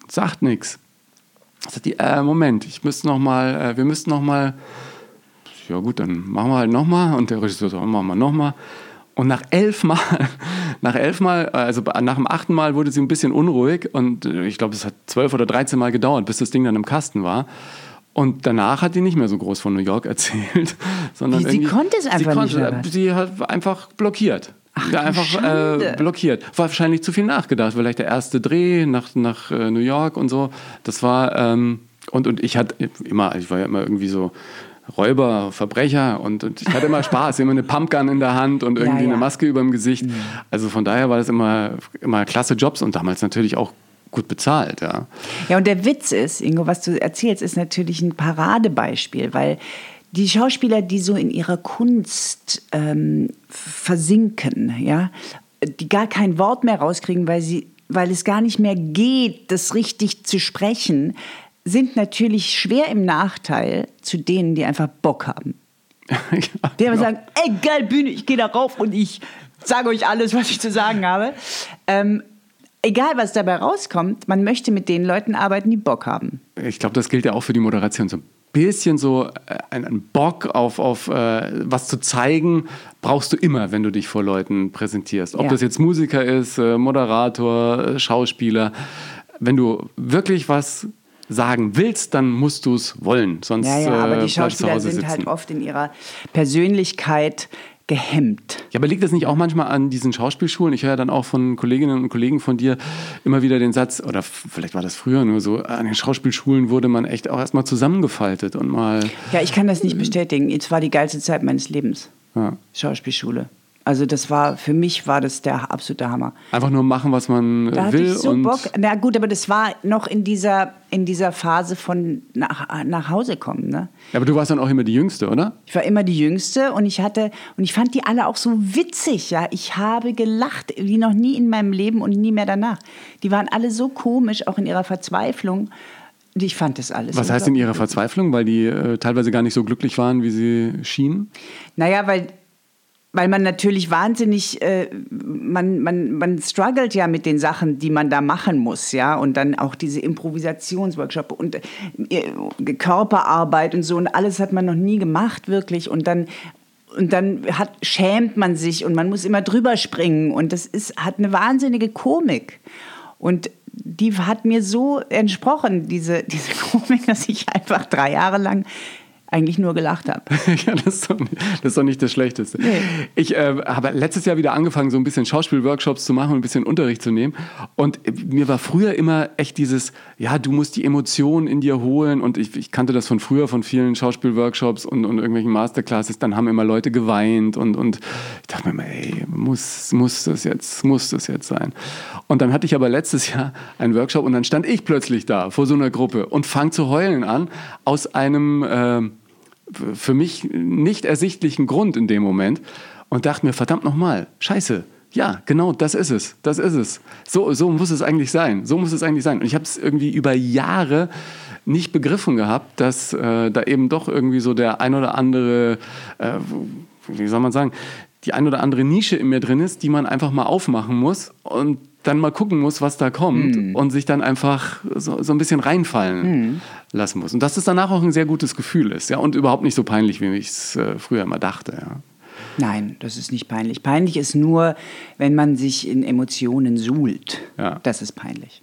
sagt nichts. Sagt die, äh, Moment, ich müsste noch mal, äh, wir müssten noch mal, ja gut, dann machen wir halt noch mal. Und der Regisseur sagt, machen wir noch mal. Und nach elf Mal, nach elf Mal, also nach dem achten Mal wurde sie ein bisschen unruhig und äh, ich glaube, es hat zwölf oder dreizehn Mal gedauert, bis das Ding dann im Kasten war. Und danach hat die nicht mehr so groß von New York erzählt, sondern sie, sie konnte es einfach sie nicht mehr. Sie hat einfach blockiert. Ach, einfach äh, blockiert. War wahrscheinlich zu viel nachgedacht. Vielleicht der erste Dreh nach, nach äh, New York und so. Das war ähm, und und ich hatte immer, ich war ja immer irgendwie so Räuber, Verbrecher und, und, ich hatte immer Spaß, immer eine Pumpgun in der Hand und irgendwie ja, ja. eine Maske über dem Gesicht. Mhm. Also von daher war das immer, immer klasse Jobs und damals natürlich auch gut bezahlt, ja. Ja, und der Witz ist, Ingo, was du erzählst, ist natürlich ein Paradebeispiel, weil die Schauspieler, die so in ihrer Kunst ähm, versinken, ja, die gar kein Wort mehr rauskriegen, weil sie weil es gar nicht mehr geht, das richtig zu sprechen, sind natürlich schwer im Nachteil zu denen, die einfach Bock haben. ja, die aber genau. sagen, ey, geil, Bühne, ich gehe da rauf und ich sage euch alles, was ich zu sagen habe. Ähm, egal, was dabei rauskommt, man möchte mit den Leuten arbeiten, die Bock haben. Ich glaube, das gilt ja auch für die Moderation. So ein bisschen so äh, ein Bock auf, auf äh, was zu zeigen, brauchst du immer, wenn du dich vor Leuten präsentierst. Ob ja. das jetzt Musiker ist, äh, Moderator, äh, Schauspieler. Wenn du wirklich was sagen willst, dann musst du es wollen. Sonst ja, ja, aber die äh, Schauspieler sind sitzen. halt oft in ihrer Persönlichkeit gehemmt. Ja, aber liegt das nicht auch manchmal an diesen Schauspielschulen? Ich höre ja dann auch von Kolleginnen und Kollegen von dir immer wieder den Satz, oder vielleicht war das früher nur so, an den Schauspielschulen wurde man echt auch erstmal zusammengefaltet und mal. Ja, ich kann das nicht bestätigen. Es war die geilste Zeit meines Lebens. Ja. Schauspielschule. Also das war für mich war das der absolute Hammer. Einfach nur machen, was man da will. Hatte ich so und Bock. Na gut, aber das war noch in dieser in dieser Phase von nach, nach Hause kommen. Ne? Aber du warst dann auch immer die Jüngste, oder? Ich war immer die Jüngste und ich hatte und ich fand die alle auch so witzig. Ja, ich habe gelacht wie noch nie in meinem Leben und nie mehr danach. Die waren alle so komisch, auch in ihrer Verzweiflung. Ich fand das alles. Was heißt in ihrer Verzweiflung? Weil die äh, teilweise gar nicht so glücklich waren, wie sie schienen? Naja, weil weil man natürlich wahnsinnig, äh, man, man, man struggelt ja mit den Sachen, die man da machen muss, ja, und dann auch diese Improvisationsworkshop und äh, Körperarbeit und so. Und alles hat man noch nie gemacht, wirklich, und dann und dann hat, schämt man sich und man muss immer drüber springen. Und das ist, hat eine wahnsinnige Komik. Und die hat mir so entsprochen, diese, diese Komik, dass ich einfach drei Jahre lang eigentlich nur gelacht habe. ja, das ist, doch, das ist doch nicht das Schlechteste. Nee. Ich äh, habe letztes Jahr wieder angefangen, so ein bisschen Schauspielworkshops zu machen und ein bisschen Unterricht zu nehmen. Und mir war früher immer echt dieses, ja, du musst die Emotionen in dir holen. Und ich, ich kannte das von früher, von vielen Schauspielworkshops und, und irgendwelchen Masterclasses. Dann haben immer Leute geweint und, und ich dachte mir immer, ey, muss, muss das jetzt, muss das jetzt sein. Und dann hatte ich aber letztes Jahr einen Workshop und dann stand ich plötzlich da vor so einer Gruppe und fang zu heulen an aus einem äh, für mich nicht ersichtlichen Grund in dem Moment und dachte mir, verdammt nochmal, scheiße, ja, genau, das ist es, das ist es. So, so muss es eigentlich sein, so muss es eigentlich sein. Und ich habe es irgendwie über Jahre nicht begriffen gehabt, dass äh, da eben doch irgendwie so der ein oder andere, äh, wie soll man sagen, die ein oder andere Nische in mir drin ist, die man einfach mal aufmachen muss und dann mal gucken muss, was da kommt Hm. und sich dann einfach so, so ein bisschen reinfallen lassen muss. Und dass es danach auch ein sehr gutes Gefühl ist, ja, und überhaupt nicht so peinlich, wie ich es äh, früher immer dachte, ja. Nein, das ist nicht peinlich. Peinlich ist nur, wenn man sich in Emotionen suhlt. Ja. Das ist peinlich.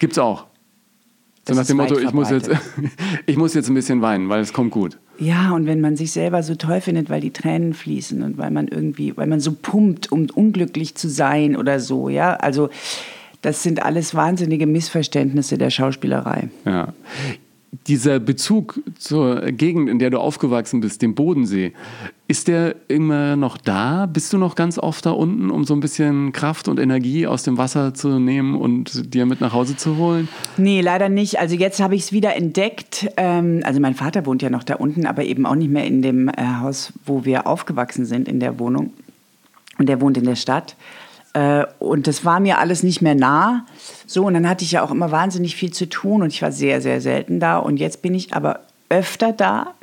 Gibt's auch. So Das nach dem Motto, ich muss, jetzt, ich muss jetzt ein bisschen weinen, weil es kommt gut. Ja, und wenn man sich selber so toll findet, weil die Tränen fließen und weil man irgendwie, weil man so pumpt, um unglücklich zu sein oder so, ja. Also das sind alles wahnsinnige Missverständnisse der Schauspielerei. Ja. Dieser Bezug zur Gegend, in der du aufgewachsen bist, dem Bodensee, ist der immer noch da? Bist du noch ganz oft da unten, um so ein bisschen Kraft und Energie aus dem Wasser zu nehmen und dir mit nach Hause zu holen? Nee, leider nicht. Also jetzt habe ich es wieder entdeckt. Ähm, also mein Vater wohnt ja noch da unten, aber eben auch nicht mehr in dem äh, Haus, wo wir aufgewachsen sind, in der Wohnung. Und der wohnt in der Stadt. Äh, und das war mir alles nicht mehr nah. So, und dann hatte ich ja auch immer wahnsinnig viel zu tun und ich war sehr, sehr selten da. Und jetzt bin ich aber öfter da,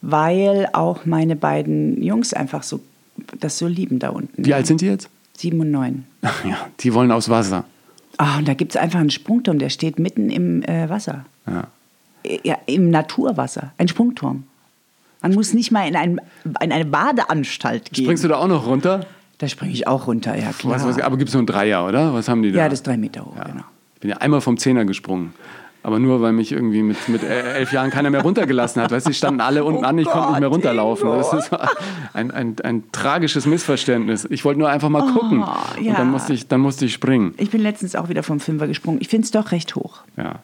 weil auch meine beiden Jungs einfach so das so lieben da unten. Wie alt sind die jetzt? Sieben und neun. Ja, die wollen aufs Wasser. Ah, und da gibt es einfach einen Sprungturm, der steht mitten im äh, Wasser. Ja. Ja, im Naturwasser. Ein Sprungturm. Man muss nicht mal in, ein, in eine Badeanstalt gehen. Springst du da auch noch runter? Da springe ich auch runter, ja klar. Was, was, aber gibt es nur einen Dreier, oder? Was haben die da? ja, das ist drei Meter hoch, Ja. genau. Ich bin ja einmal vom Zehner gesprungen. Aber nur, weil mich irgendwie mit, mit elf Jahren keiner mehr runtergelassen hat. Weißt du, die standen alle unten Oh an, ich konnte nicht mehr Gott, runterlaufen. Ingo. Das ist ein, ein, ein tragisches Missverständnis. Ich wollte nur einfach mal gucken. Oh, ja. Und dann musste, ich, dann musste ich springen. Ich bin letztens auch wieder vom Fünfer gesprungen. Ich finde es doch recht hoch. Ja.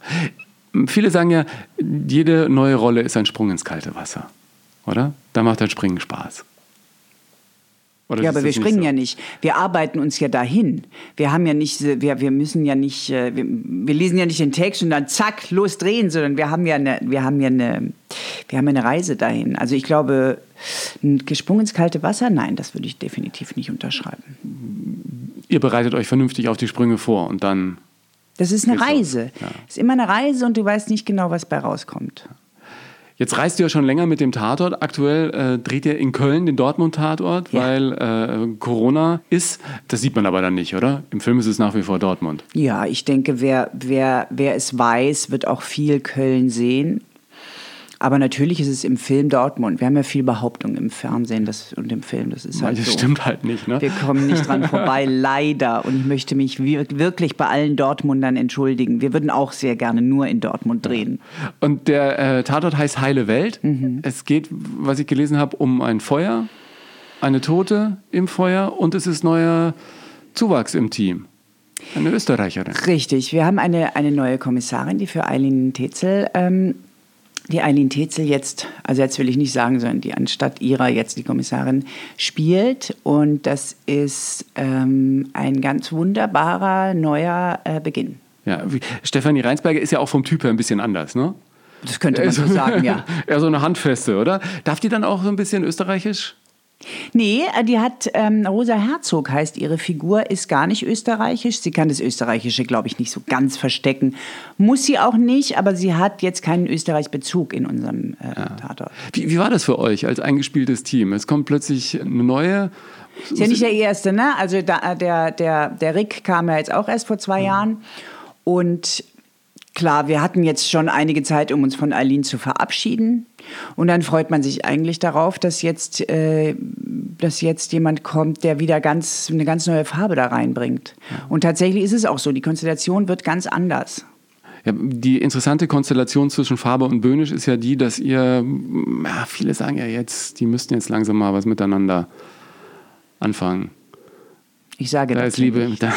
Viele sagen ja, jede neue Rolle ist ein Sprung ins kalte Wasser. Oder? Da macht ein Springen Spaß. Oder ja, aber wir springen so? ja nicht. Wir arbeiten uns ja dahin. Wir haben ja nicht, wir, wir müssen ja nicht, äh, wir, wir lesen ja nicht den Text und dann zack, los drehen, sondern wir haben ja eine, wir haben ja eine, wir haben eine Reise dahin. Also ich glaube, ein gesprungen ins kalte Wasser, nein, das würde ich definitiv nicht unterschreiben. Ihr bereitet euch vernünftig auf die Sprünge vor und dann Das ist eine. Reise. Ja. Es ist immer eine Reise und du weißt nicht genau, was bei rauskommt. Jetzt reist du ja schon länger mit dem Tatort. Aktuell äh, dreht ihr in Köln den Dortmund-Tatort, Ja. weil äh, Corona ist. Das sieht man aber dann nicht, oder? Im Film ist es nach wie vor Dortmund. Ja, ich denke, wer, wer, wer es weiß, wird auch viel Köln sehen. Aber natürlich ist es im Film Dortmund. Wir haben ja viel Behauptung im Fernsehen das, und im Film. Das ist halt das so. stimmt halt nicht, ne? Wir kommen nicht dran vorbei, leider. Und ich möchte mich wir- wirklich bei allen Dortmundern entschuldigen. Wir würden auch sehr gerne nur in Dortmund drehen. Und der äh, Tatort heißt Heile Welt. Mhm. Es geht, was ich gelesen habe, um ein Feuer, eine Tote im Feuer und es ist neuer Zuwachs im Team. Eine Österreicherin. Richtig. Wir haben eine, eine neue Kommissarin, die für Eileen Tetzel, ähm, die Eileen Tetzel jetzt, also jetzt will ich nicht sagen, sondern die anstatt ihrer jetzt die Kommissarin spielt. Und das ist ähm, ein ganz wunderbarer neuer äh, Beginn. Ja, wie, Stefanie Reinsberger ist ja auch vom Typ her ein bisschen anders, ne? Das könnte man so sagen, ja. Eher so eine Handfeste, oder? Darf die dann auch so ein bisschen österreichisch? Nee, äh, die hat, ähm, Rosa Herzog heißt ihre Figur, ist gar nicht österreichisch. Sie kann das Österreichische, glaube ich, nicht so ganz verstecken. Muss sie auch nicht, aber sie hat jetzt keinen Österreich-Bezug in unserem äh, Tatort. Wie, wie war das für euch als eingespieltes Team? Es kommt plötzlich eine neue. Ist ja nicht der erste, ne? Also da, der, der, der Rick kam ja jetzt auch erst vor zwei Jahren. Und klar, wir hatten jetzt schon einige Zeit, um uns von Eileen zu verabschieden. Und dann freut man sich eigentlich darauf, dass jetzt, äh, dass jetzt jemand kommt, der wieder ganz, eine ganz neue Farbe da reinbringt. Und tatsächlich ist es auch so, die Konstellation wird ganz anders. Ja, die interessante Konstellation zwischen Faber und Böhnisch ist ja die, dass ihr, ja, viele sagen ja jetzt, die müssten jetzt langsam mal was miteinander anfangen. Ich sage da ist Liebe, da,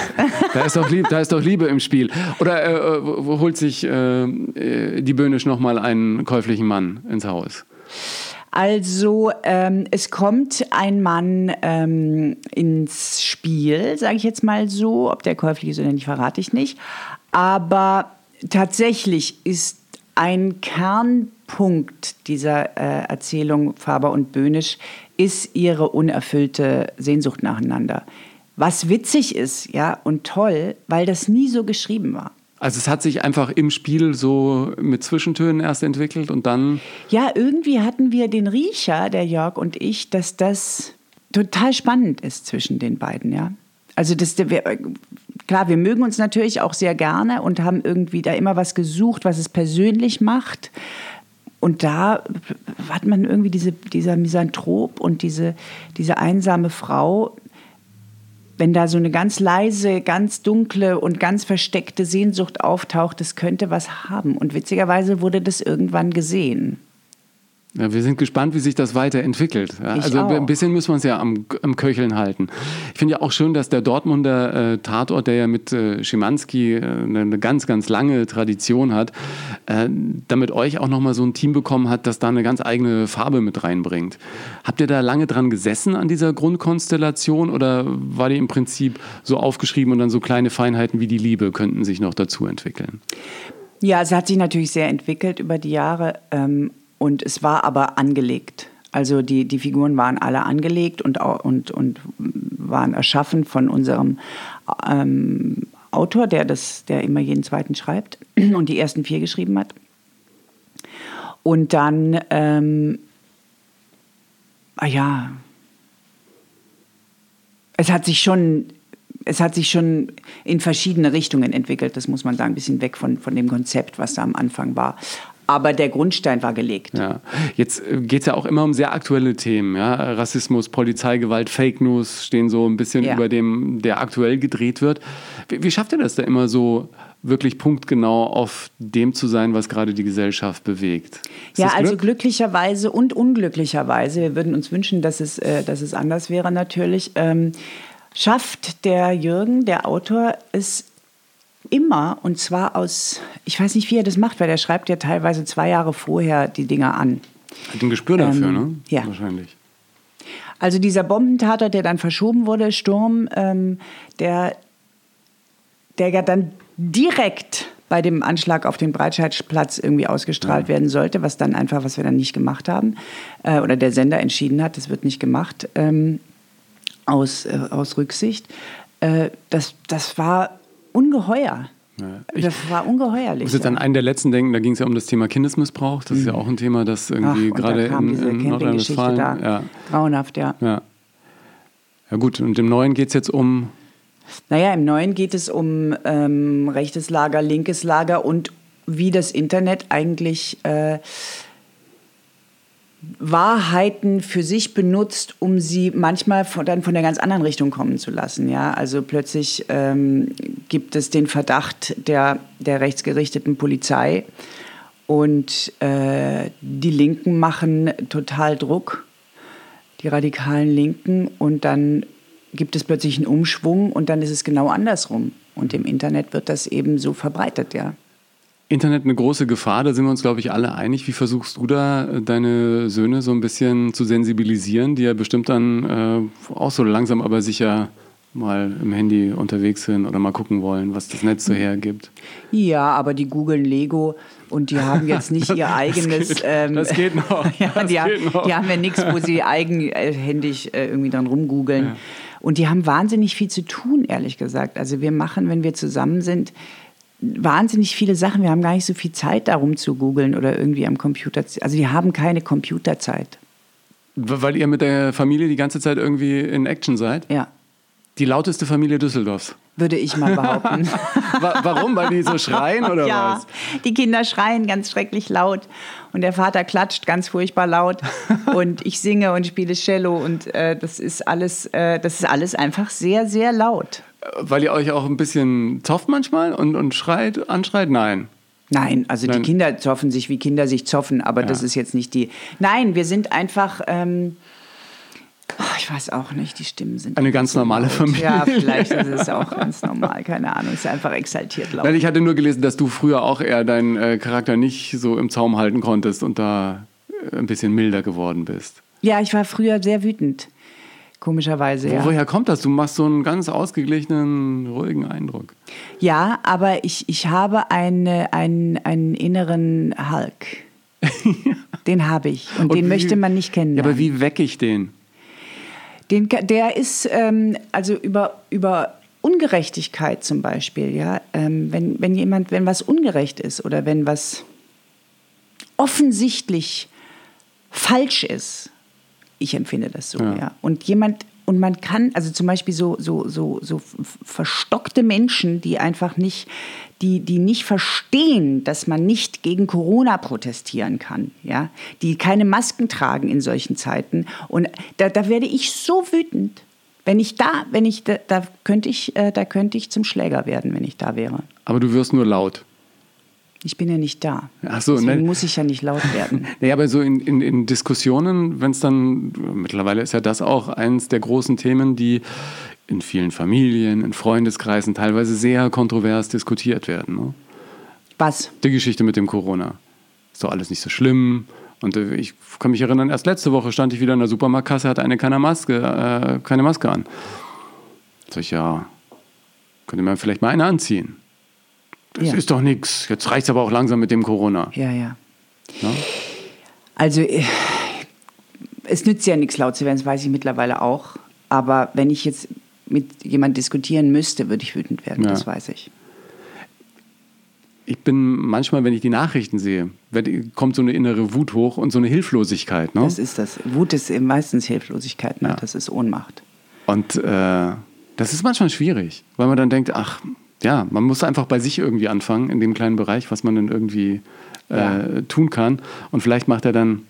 da, ist doch Liebe, da ist doch Liebe im Spiel. Oder äh, holt sich äh, äh die Böhnisch nochmal einen käuflichen Mann ins Haus? Also ähm, es kommt ein Mann ähm, ins Spiel, sage ich jetzt mal so. Ob der käuflich ist oder nicht, verrate ich nicht. Aber tatsächlich ist ein Kernpunkt dieser äh, Erzählung Faber und Böhnisch ist ihre unerfüllte Sehnsucht nacheinander. Was witzig ist, ja, und toll, weil das nie so geschrieben war. Also es hat sich einfach im Spiel so mit Zwischentönen erst entwickelt und dann. Ja, irgendwie hatten wir den Riecher, der Jörg und ich, dass das total spannend ist zwischen den beiden, ja. Also das, klar, wir mögen uns natürlich auch sehr gerne und haben irgendwie da immer was gesucht, was es persönlich macht. Und da hat man irgendwie diese, dieser Misanthrop und diese, diese einsame Frau, wenn da so eine ganz leise, ganz dunkle und ganz versteckte Sehnsucht auftaucht, das könnte was haben. Und witzigerweise wurde das irgendwann gesehen. Ja, wir sind gespannt, wie sich das weiterentwickelt. Ja, also auch. ein bisschen müssen wir uns ja am, am Köcheln halten. Ich finde ja auch schön, dass der Dortmunder äh, Tatort, der ja mit äh, Schimanski äh, eine ganz, ganz lange Tradition hat, äh, damit euch auch nochmal so ein Team bekommen hat, das da eine ganz eigene Farbe mit reinbringt. Habt ihr da lange dran gesessen an dieser Grundkonstellation oder war die im Prinzip so aufgeschrieben und dann so kleine Feinheiten wie die Liebe könnten sich noch dazu entwickeln? Ja, es hat sich natürlich sehr entwickelt über die Jahre. Ähm, und es war aber angelegt. Also die, die Figuren waren alle angelegt und, und, und waren erschaffen von unserem ähm, Autor, der, das, der immer jeden zweiten schreibt und die ersten vier geschrieben hat. Und dann, ähm, ah ja, es hat sich schon es hat sich schon in verschiedene Richtungen entwickelt, das muss man sagen, ein bisschen weg von, von dem Konzept, was da am Anfang war aber der Grundstein war gelegt. Ja. Jetzt äh, geht es ja auch immer um sehr aktuelle Themen. Ja? Rassismus, Polizeigewalt, Fake News stehen so ein bisschen ja. über dem, der aktuell gedreht wird. Wie, wie schafft ihr das da immer so, wirklich punktgenau auf dem zu sein, was gerade die Gesellschaft bewegt? Ist ja, also glücklicherweise und unglücklicherweise, wir würden uns wünschen, dass es, äh, dass es anders wäre natürlich, ähm, schafft der Jürgen, der Autor, es immer, und zwar aus, ich weiß nicht, wie er das macht, weil er schreibt ja teilweise zwei Jahre vorher die Dinger an. Hat ein Gespür dafür, ähm, ne? Ja. Wahrscheinlich. Also dieser Bombentatort, der dann verschoben wurde, Sturm, ähm, der, der ja dann direkt bei dem Anschlag auf den Breitscheidplatz irgendwie ausgestrahlt ja. werden sollte, was dann einfach, was wir dann nicht gemacht haben, äh, oder der Sender entschieden hat, das wird nicht gemacht, ähm, aus, äh, aus Rücksicht. Äh, das, das war ungeheuer. Ja, das war ungeheuerlich. Ich muss jetzt an einen der letzten denken, da ging es ja um das Thema Kindesmissbrauch. Das mhm. ist ja mhm. auch ein Thema, das irgendwie Ach, gerade in, in Nordrhein-Westfalen. Ja. Grauenhaft, ja. ja. Ja, gut, und im Neuen geht es jetzt um. Naja, im Neuen geht es um ähm, rechtes Lager, linkes Lager und wie das Internet eigentlich. Äh, Wahrheiten für sich benutzt, um sie manchmal von, dann von der ganz anderen Richtung kommen zu lassen. Ja? Also plötzlich ähm, gibt es den Verdacht der, der rechtsgerichteten Polizei und äh, die Linken machen total Druck, die radikalen Linken, und dann gibt es plötzlich einen Umschwung und dann ist es genau andersrum. Und im Internet wird das eben so verbreitet, ja. Internet eine große Gefahr, da sind wir uns, glaube ich, alle einig. Wie versuchst du da, äh, deine Söhne so ein bisschen zu sensibilisieren, die ja bestimmt dann äh, auch so langsam aber sicher mal im Handy unterwegs sind oder mal gucken wollen, was das Netz so hergibt. Ja, aber die googeln Lego und die haben jetzt nicht ihr eigenes. Das geht, ähm, das geht noch. ja, das die, haben, noch. die haben ja nichts, wo sie eigenhändig äh, irgendwie dran rumgoogeln. Ja. Und die haben wahnsinnig viel zu tun, ehrlich gesagt. Also wir machen, wenn wir zusammen sind, wahnsinnig viele Sachen. Wir haben gar nicht so viel Zeit darum zu googeln oder irgendwie am Computer. Also wir haben keine Computerzeit. Weil ihr mit der Familie die ganze Zeit irgendwie in Action seid? Ja. Die lauteste Familie Düsseldorfs. Würde ich mal behaupten. Warum? Weil die so schreien oder ja, was? Die Kinder schreien ganz schrecklich laut und der Vater klatscht ganz furchtbar laut und ich singe und spiele Cello und äh, das ist alles, äh, das ist alles einfach sehr, sehr laut. Weil ihr euch auch ein bisschen zofft manchmal und, und schreit, anschreit? Nein. Nein, also Nein. die Kinder zoffen sich, wie Kinder sich zoffen, aber das ist jetzt nicht die. Nein, wir sind einfach. Ähm, oh, ich weiß auch nicht, die Stimmen sind. Eine ganz normale Familie. Ja, vielleicht ist es auch ganz normal, keine Ahnung. Es ist einfach exaltiert laut. Nein, ich hatte nur gelesen, dass du früher auch eher deinen äh, Charakter nicht so im Zaum halten konntest und da äh, ein bisschen milder geworden bist. Ja, ich war früher sehr wütend. Komischerweise, ja. Woher kommt das? Du machst so einen ganz ausgeglichenen, ruhigen Eindruck. Ja, aber ich, ich habe eine, einen, einen inneren Hulk. Den habe ich. Und, den wie- möchte man nicht Ja, kennenlernen. aber wie wecke ich den? Den, der ist ähm, also über, über Ungerechtigkeit zum Beispiel, ja. Ähm, wenn, wenn jemand, wenn was ungerecht ist oder wenn was offensichtlich falsch ist, ich empfinde das so, Ja. ja. Und jemand, und man kann, also zum Beispiel so, so, so, so verstockte Menschen, die einfach nicht, die, die nicht verstehen, dass man nicht gegen Corona protestieren kann, ja, die keine Masken tragen in solchen Zeiten. Und da, da werde ich so wütend. Wenn ich da, wenn ich da, da könnte ich, äh, da könnte ich zum Schläger werden, wenn ich da wäre. Aber du wirst nur laut. Ich bin ja nicht da. Ach so, Deswegen ne? muss ich ja nicht laut werden. Naja, aber so in, in, in Diskussionen, wenn es dann, mittlerweile ist ja das auch eines der großen Themen, die in vielen Familien, in Freundeskreisen teilweise sehr kontrovers diskutiert werden. Ne? Was? Die Geschichte mit dem Corona. Ist doch alles nicht so schlimm. Und äh, ich kann mich erinnern, erst letzte Woche stand ich wieder in der Supermarktkasse, hatte eine keine Maske, äh, keine Maske an. Sag ich, ja, könnte man vielleicht mal eine anziehen. Das Ja. ist doch nichts. Jetzt reicht es aber auch langsam mit dem Corona. Ja, ja. Ne? Also, äh, es nützt ja nichts laut zu werden, das weiß ich mittlerweile auch. Aber wenn ich jetzt mit jemand diskutieren müsste, würde ich wütend werden, Ja. das weiß ich. ich bin manchmal, wenn ich die Nachrichten sehe, kommt so eine innere Wut hoch und so eine Hilflosigkeit. Ne? Das ist das. Wut ist eben meistens Hilflosigkeit, ne? Ja. das ist Ohnmacht. Und äh, das ist manchmal schwierig, weil man dann denkt, ach, ja, man muss einfach bei sich irgendwie anfangen, in dem kleinen Bereich, was man dann irgendwie äh, Ja. tun kann. Und vielleicht macht er dann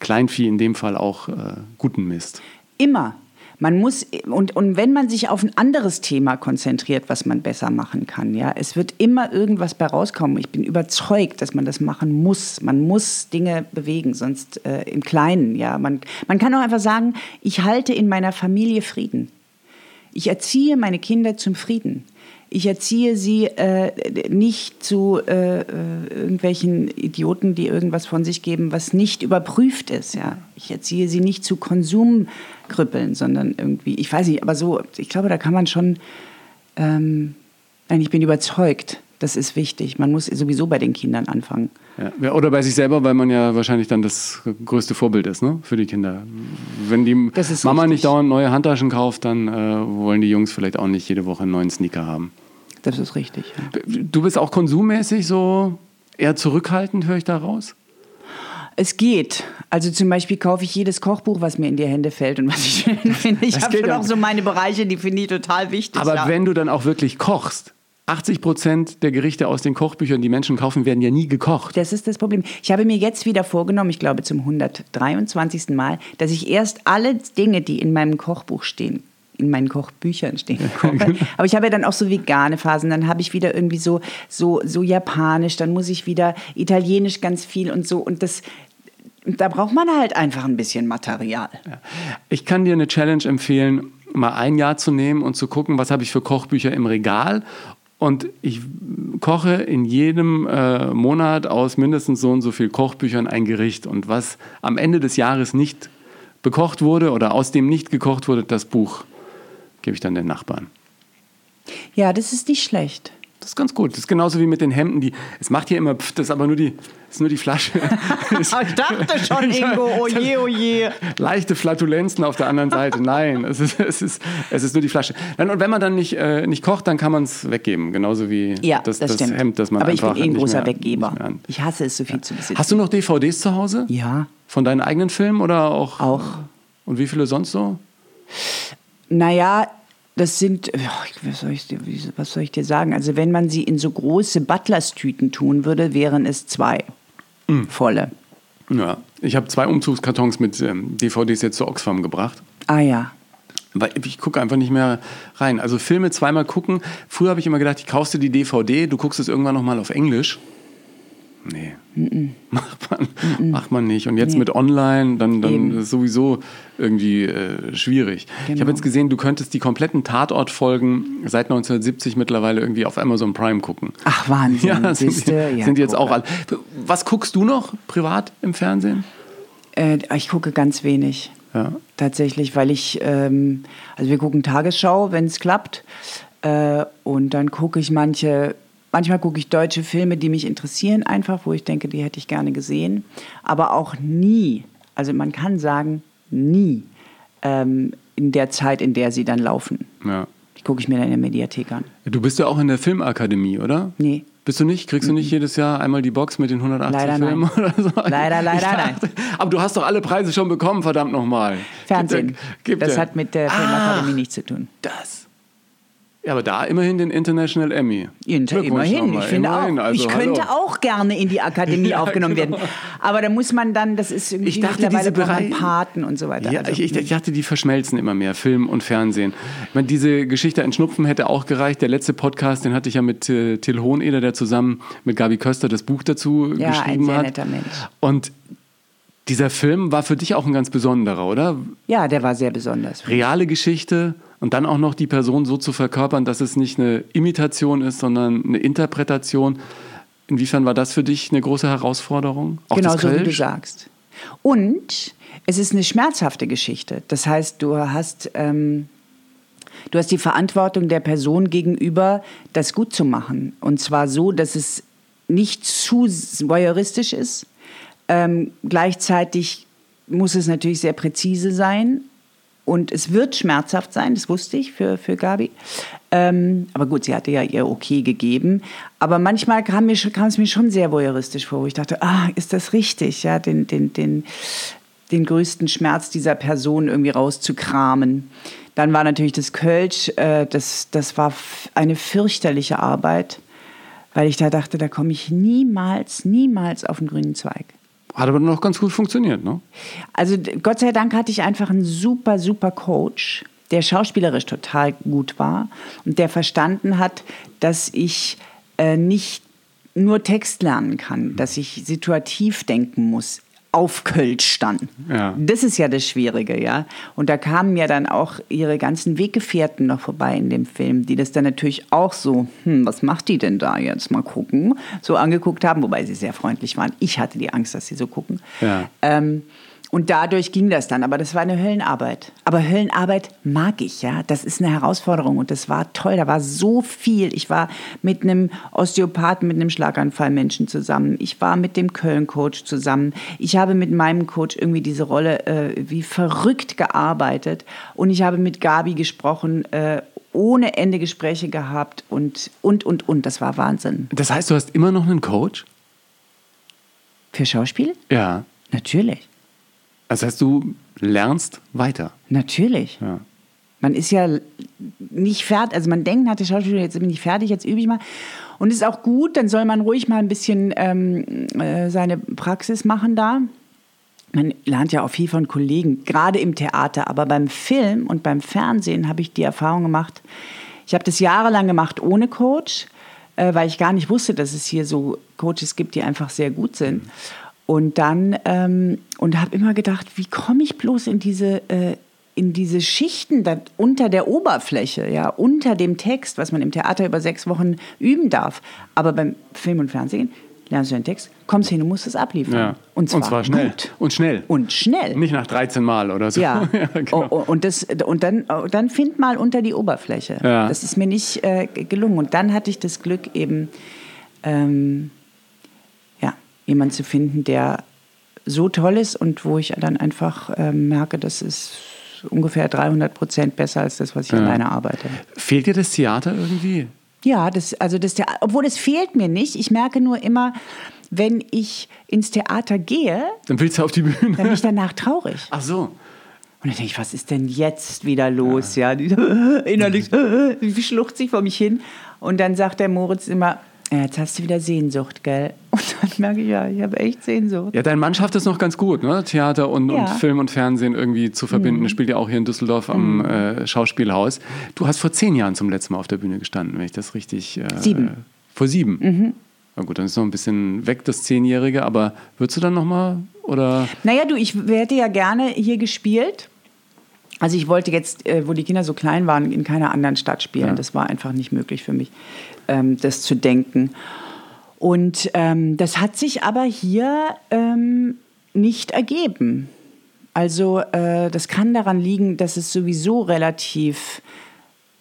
Kleinvieh in dem Fall auch äh, guten Mist. Immer. Man muss, und, und wenn man sich auf ein anderes Thema konzentriert, was man besser machen kann, ja, es wird immer irgendwas bei rauskommen. Ich bin überzeugt, dass man das machen muss. Man muss Dinge bewegen, sonst äh, im Kleinen, ja. Man, man kann auch einfach sagen, ich halte in meiner Familie Frieden. Ich erziehe meine Kinder zum Frieden. Ich erziehe sie äh, nicht zu äh, äh, irgendwelchen Idioten, die irgendwas von sich geben, was nicht überprüft ist. Ja. Ich erziehe sie nicht zu Konsumkrüppeln, sondern irgendwie, ich weiß nicht, aber so, ich glaube, da kann man schon, ähm, nein, ich bin überzeugt, das ist wichtig. Man muss sowieso bei den Kindern anfangen. Ja. Oder bei sich selber, weil man ja wahrscheinlich dann das größte Vorbild ist ne? für die Kinder. Wenn die Mama richtig. nicht dauernd neue Handtaschen kauft, dann äh, wollen die Jungs vielleicht auch nicht jede Woche einen neuen Sneaker haben. Das ist richtig. Ja. Du bist auch konsummäßig so eher zurückhaltend, höre ich da raus? Es geht. Also zum Beispiel kaufe ich jedes Kochbuch, was mir in die Hände fällt und was ich schön finde. Ich habe schon auch so meine Bereiche, die finde ich total wichtig. Aber ja. wenn du dann auch wirklich kochst, 80 Prozent der Gerichte aus den Kochbüchern, die Menschen kaufen, werden ja nie gekocht. Das ist das Problem. Ich habe mir jetzt wieder vorgenommen, ich glaube zum 123. Mal, dass ich erst alle Dinge, die in meinem Kochbuch stehen, in meinen Kochbüchern stehen. koche. genau. Aber ich habe ja dann auch so vegane Phasen, dann habe ich wieder irgendwie so, so, so japanisch, dann muss ich wieder italienisch ganz viel und so. Und das, da braucht man halt einfach ein bisschen Material. Ich kann dir eine Challenge empfehlen, mal ein Jahr zu nehmen und zu gucken, was habe ich für Kochbücher im Regal. Und ich koche in jedem äh, Monat aus mindestens so und so viel Kochbüchern ein Gericht. Und was am Ende des Jahres nicht bekocht wurde oder aus dem nicht gekocht wurde, das Buch gebe ich dann den Nachbarn. Ja, das ist nicht schlecht. Das ist ganz gut. Das ist genauso wie mit den Hemden. Die, es macht hier immer, pff, das ist aber nur die, ist nur die Flasche. Ich dachte schon, Ingo, oje, oje. Leichte Flatulenzen auf der anderen Seite. Nein, es ist, es ist, es ist nur die Flasche. Und wenn man dann nicht, äh, nicht kocht, dann kann man es weggeben. Genauso wie Ja, das, das, das. Hemd, das man Aber ich bin eh ein großer mehr, Weggeber. Ich hasse es, so viel zu besitzen. Hast du noch DVDs zu Hause? Ja. Von deinen eigenen Filmen oder auch? Auch. Und wie viele sonst so? Naja, das sind, was soll, ich, was soll ich dir sagen? Also wenn man sie in so große Butlers-Tüten tun würde, wären es zwei Hm. volle. Ja. Ich habe zwei Umzugskartons mit ähm, DVDs jetzt zu Oxfam gebracht. Ah ja. Weil ich gucke einfach nicht mehr rein. Also Filme zweimal gucken. Früher habe ich immer gedacht, ich kaufst dir die DVD, du guckst es irgendwann nochmal auf Englisch. Nee. Macht, man, macht man nicht. Und jetzt nee. mit Online, dann, dann ist sowieso irgendwie äh, schwierig. Genau. Ich habe jetzt gesehen, du könntest die kompletten Tatortfolgen seit 1970 mittlerweile irgendwie auf Amazon Prime gucken. Ach, Wahnsinn. Ja, sind, ja, sind jetzt auch alle. Was guckst du noch privat im Fernsehen? Äh, ich gucke ganz wenig. Ja. Tatsächlich, weil ich, ähm, also wir gucken Tagesschau, wenn es klappt. Äh, und dann gucke ich manche Manchmal gucke ich deutsche Filme, die mich interessieren, einfach, wo ich denke, die hätte ich gerne gesehen. Aber auch nie, also man kann sagen, nie ähm, in der Zeit, in der sie dann laufen. Ja. Die gucke ich mir dann in der Mediathek an. Du bist ja auch in der Filmakademie, oder? Nee. Bist du nicht? Kriegst du nicht jedes Jahr einmal die Box mit den 180 leider Filmen nein. oder so? Leider, leider, dachte, nein. Aber du hast doch alle Preise schon bekommen, verdammt nochmal. Fernsehen. Gibt gibt das der. hat mit der Filmakademie ah, nichts zu tun. Das. Ja, aber da immerhin den International Emmy. Inter immerhin, ich finde immerhin. auch. Also, ich könnte hallo. auch gerne in die Akademie ja, aufgenommen genau. werden. Aber da muss man dann, das ist irgendwie ich dachte, diese Bereiche, Paten und so weiter. Ja, also, ich, ich, dachte, die verschmelzen immer mehr, Film und Fernsehen. Ich meine, diese Geschichte Ein Schnupfen hätte auch gereicht. Der letzte Podcast, den hatte ich ja mit äh, Till Hoheneder, der zusammen mit Gabi Köster das Buch dazu ja, geschrieben hat. Ja, ein sehr netter Mensch. Und dieser Film war für dich auch ein ganz besonderer, oder? Ja, der war sehr besonders. Reale Geschichte und dann auch noch die Person so zu verkörpern, dass es nicht eine Imitation ist, sondern eine Interpretation. Inwiefern war das für dich eine große Herausforderung? Auch genau so, wie du sagst. Und es ist eine schmerzhafte Geschichte. Das heißt, du hast, ähm, du hast die Verantwortung der Person gegenüber, das gut zu machen. Und zwar so, dass es nicht zu voyeuristisch ist. Ähm, gleichzeitig muss es natürlich sehr präzise sein und es wird schmerzhaft sein, das wusste ich für, für Gabi. Ähm, aber gut, sie hatte ja ihr Okay gegeben. Aber manchmal kam, mir, kam es mir schon sehr voyeuristisch vor, wo ich dachte, ah, ist das richtig, ja, den, den, den, den größten Schmerz dieser Person irgendwie rauszukramen. Dann war natürlich das Kölsch, äh, das, das war eine fürchterliche Arbeit, weil ich da dachte, da komme ich niemals, niemals auf den grünen Zweig. Hat aber noch ganz gut funktioniert, ne? Also Gott sei Dank hatte ich einfach einen super, super Coach, der schauspielerisch total gut war und der verstanden hat, dass ich äh, nicht nur Text lernen kann, dass ich situativ denken muss auf Kölsch dann. Ja. Das ist ja das Schwierige, ja. Und da kamen ja dann auch ihre ganzen Weggefährten noch vorbei in dem Film, die das dann natürlich auch so, hm, was macht die denn da jetzt? Mal gucken, so angeguckt haben, wobei sie sehr freundlich waren. Ich hatte die Angst, dass sie so gucken. Ja. Ähm, und dadurch ging das dann. Aber das war eine Höllenarbeit. Aber Höllenarbeit mag ich, ja. Das ist eine Herausforderung und das war toll. Da war so viel. Ich war mit einem Osteopathen, mit einem Schlaganfallmenschen zusammen. Ich war mit dem Köln-Coach zusammen. Ich habe mit meinem Coach irgendwie diese Rolle äh, wie verrückt gearbeitet. Und ich habe mit Gabi gesprochen, äh, ohne Ende Gespräche gehabt und, und, und, und. Das war Wahnsinn. Das heißt, du hast immer noch einen Coach? Für Schauspiel? Ja. Natürlich. Das heißt, du lernst weiter. Natürlich. Ja. Man ist ja nicht fertig, also man denkt der Schauspielschule, jetzt bin ich fertig, jetzt übe ich mal. Und ist auch gut, dann soll man ruhig mal ein bisschen ähm, äh, seine Praxis machen da. Man lernt ja auch viel von Kollegen, gerade im Theater, aber beim Film und beim Fernsehen habe ich die Erfahrung gemacht. Ich habe das jahrelang gemacht ohne Coach, äh, weil ich gar nicht wusste, dass es hier so Coaches gibt, die einfach sehr gut sind. Mhm. Und dann, ähm, und habe immer gedacht, wie komme ich bloß in diese, äh, in diese Schichten da, unter der Oberfläche, ja, unter dem Text, was man im Theater über sechs Wochen üben darf. Aber beim Film und Fernsehen lernst du den Text, kommst hin und musst es abliefern. Ja. Und, zwar und zwar schnell. Gut. Und schnell. Und schnell. Nicht nach 13 Mal oder so. Ja. ja genau. Oh, oh, und, das, und dann, oh, dann find mal unter die Oberfläche. Ja. Das ist mir nicht äh, gelungen. Und dann hatte ich das Glück eben, ähm, jemanden zu finden, der so toll ist und wo ich dann einfach äh, merke, das ist ungefähr 300 Prozent besser als das, was ich ja. alleine arbeite. Fehlt dir das Theater irgendwie? Ja, das, also das Theater, obwohl es fehlt mir nicht. Ich merke nur immer, wenn ich ins Theater gehe, dann willst du auf die Bühne. Dann bin ich danach traurig. Ach so. Und dann denke ich, was ist denn jetzt wieder los? Ja, ja innerlich, wie schluchzt sich vor mich hin. Und dann sagt der Moritz immer, ja, jetzt hast du wieder Sehnsucht, gell? Und dann merke ich, ja, ich habe echt Sehnsucht. Ja, dein Mann schafft es noch ganz gut, ne? Theater und, ja. und Film und Fernsehen irgendwie zu verbinden. Mhm. Spielt ja auch hier in Düsseldorf am mhm. äh, Schauspielhaus. Du hast vor zehn Jahren zum letzten Mal auf der Bühne gestanden, wenn ich das richtig. Äh, sieben. Vor sieben. Mhm. Na gut, dann ist noch ein bisschen weg, das Zehnjährige, aber würdest du dann nochmal oder? Naja, du, ich hätte ja gerne hier gespielt. Also ich wollte jetzt, äh, wo die Kinder so klein waren, in keiner anderen Stadt spielen. Ja. Das war einfach nicht möglich für mich, ähm, das zu denken. Und ähm, das hat sich aber hier ähm, nicht ergeben. Also äh, das kann daran liegen, dass es sowieso relativ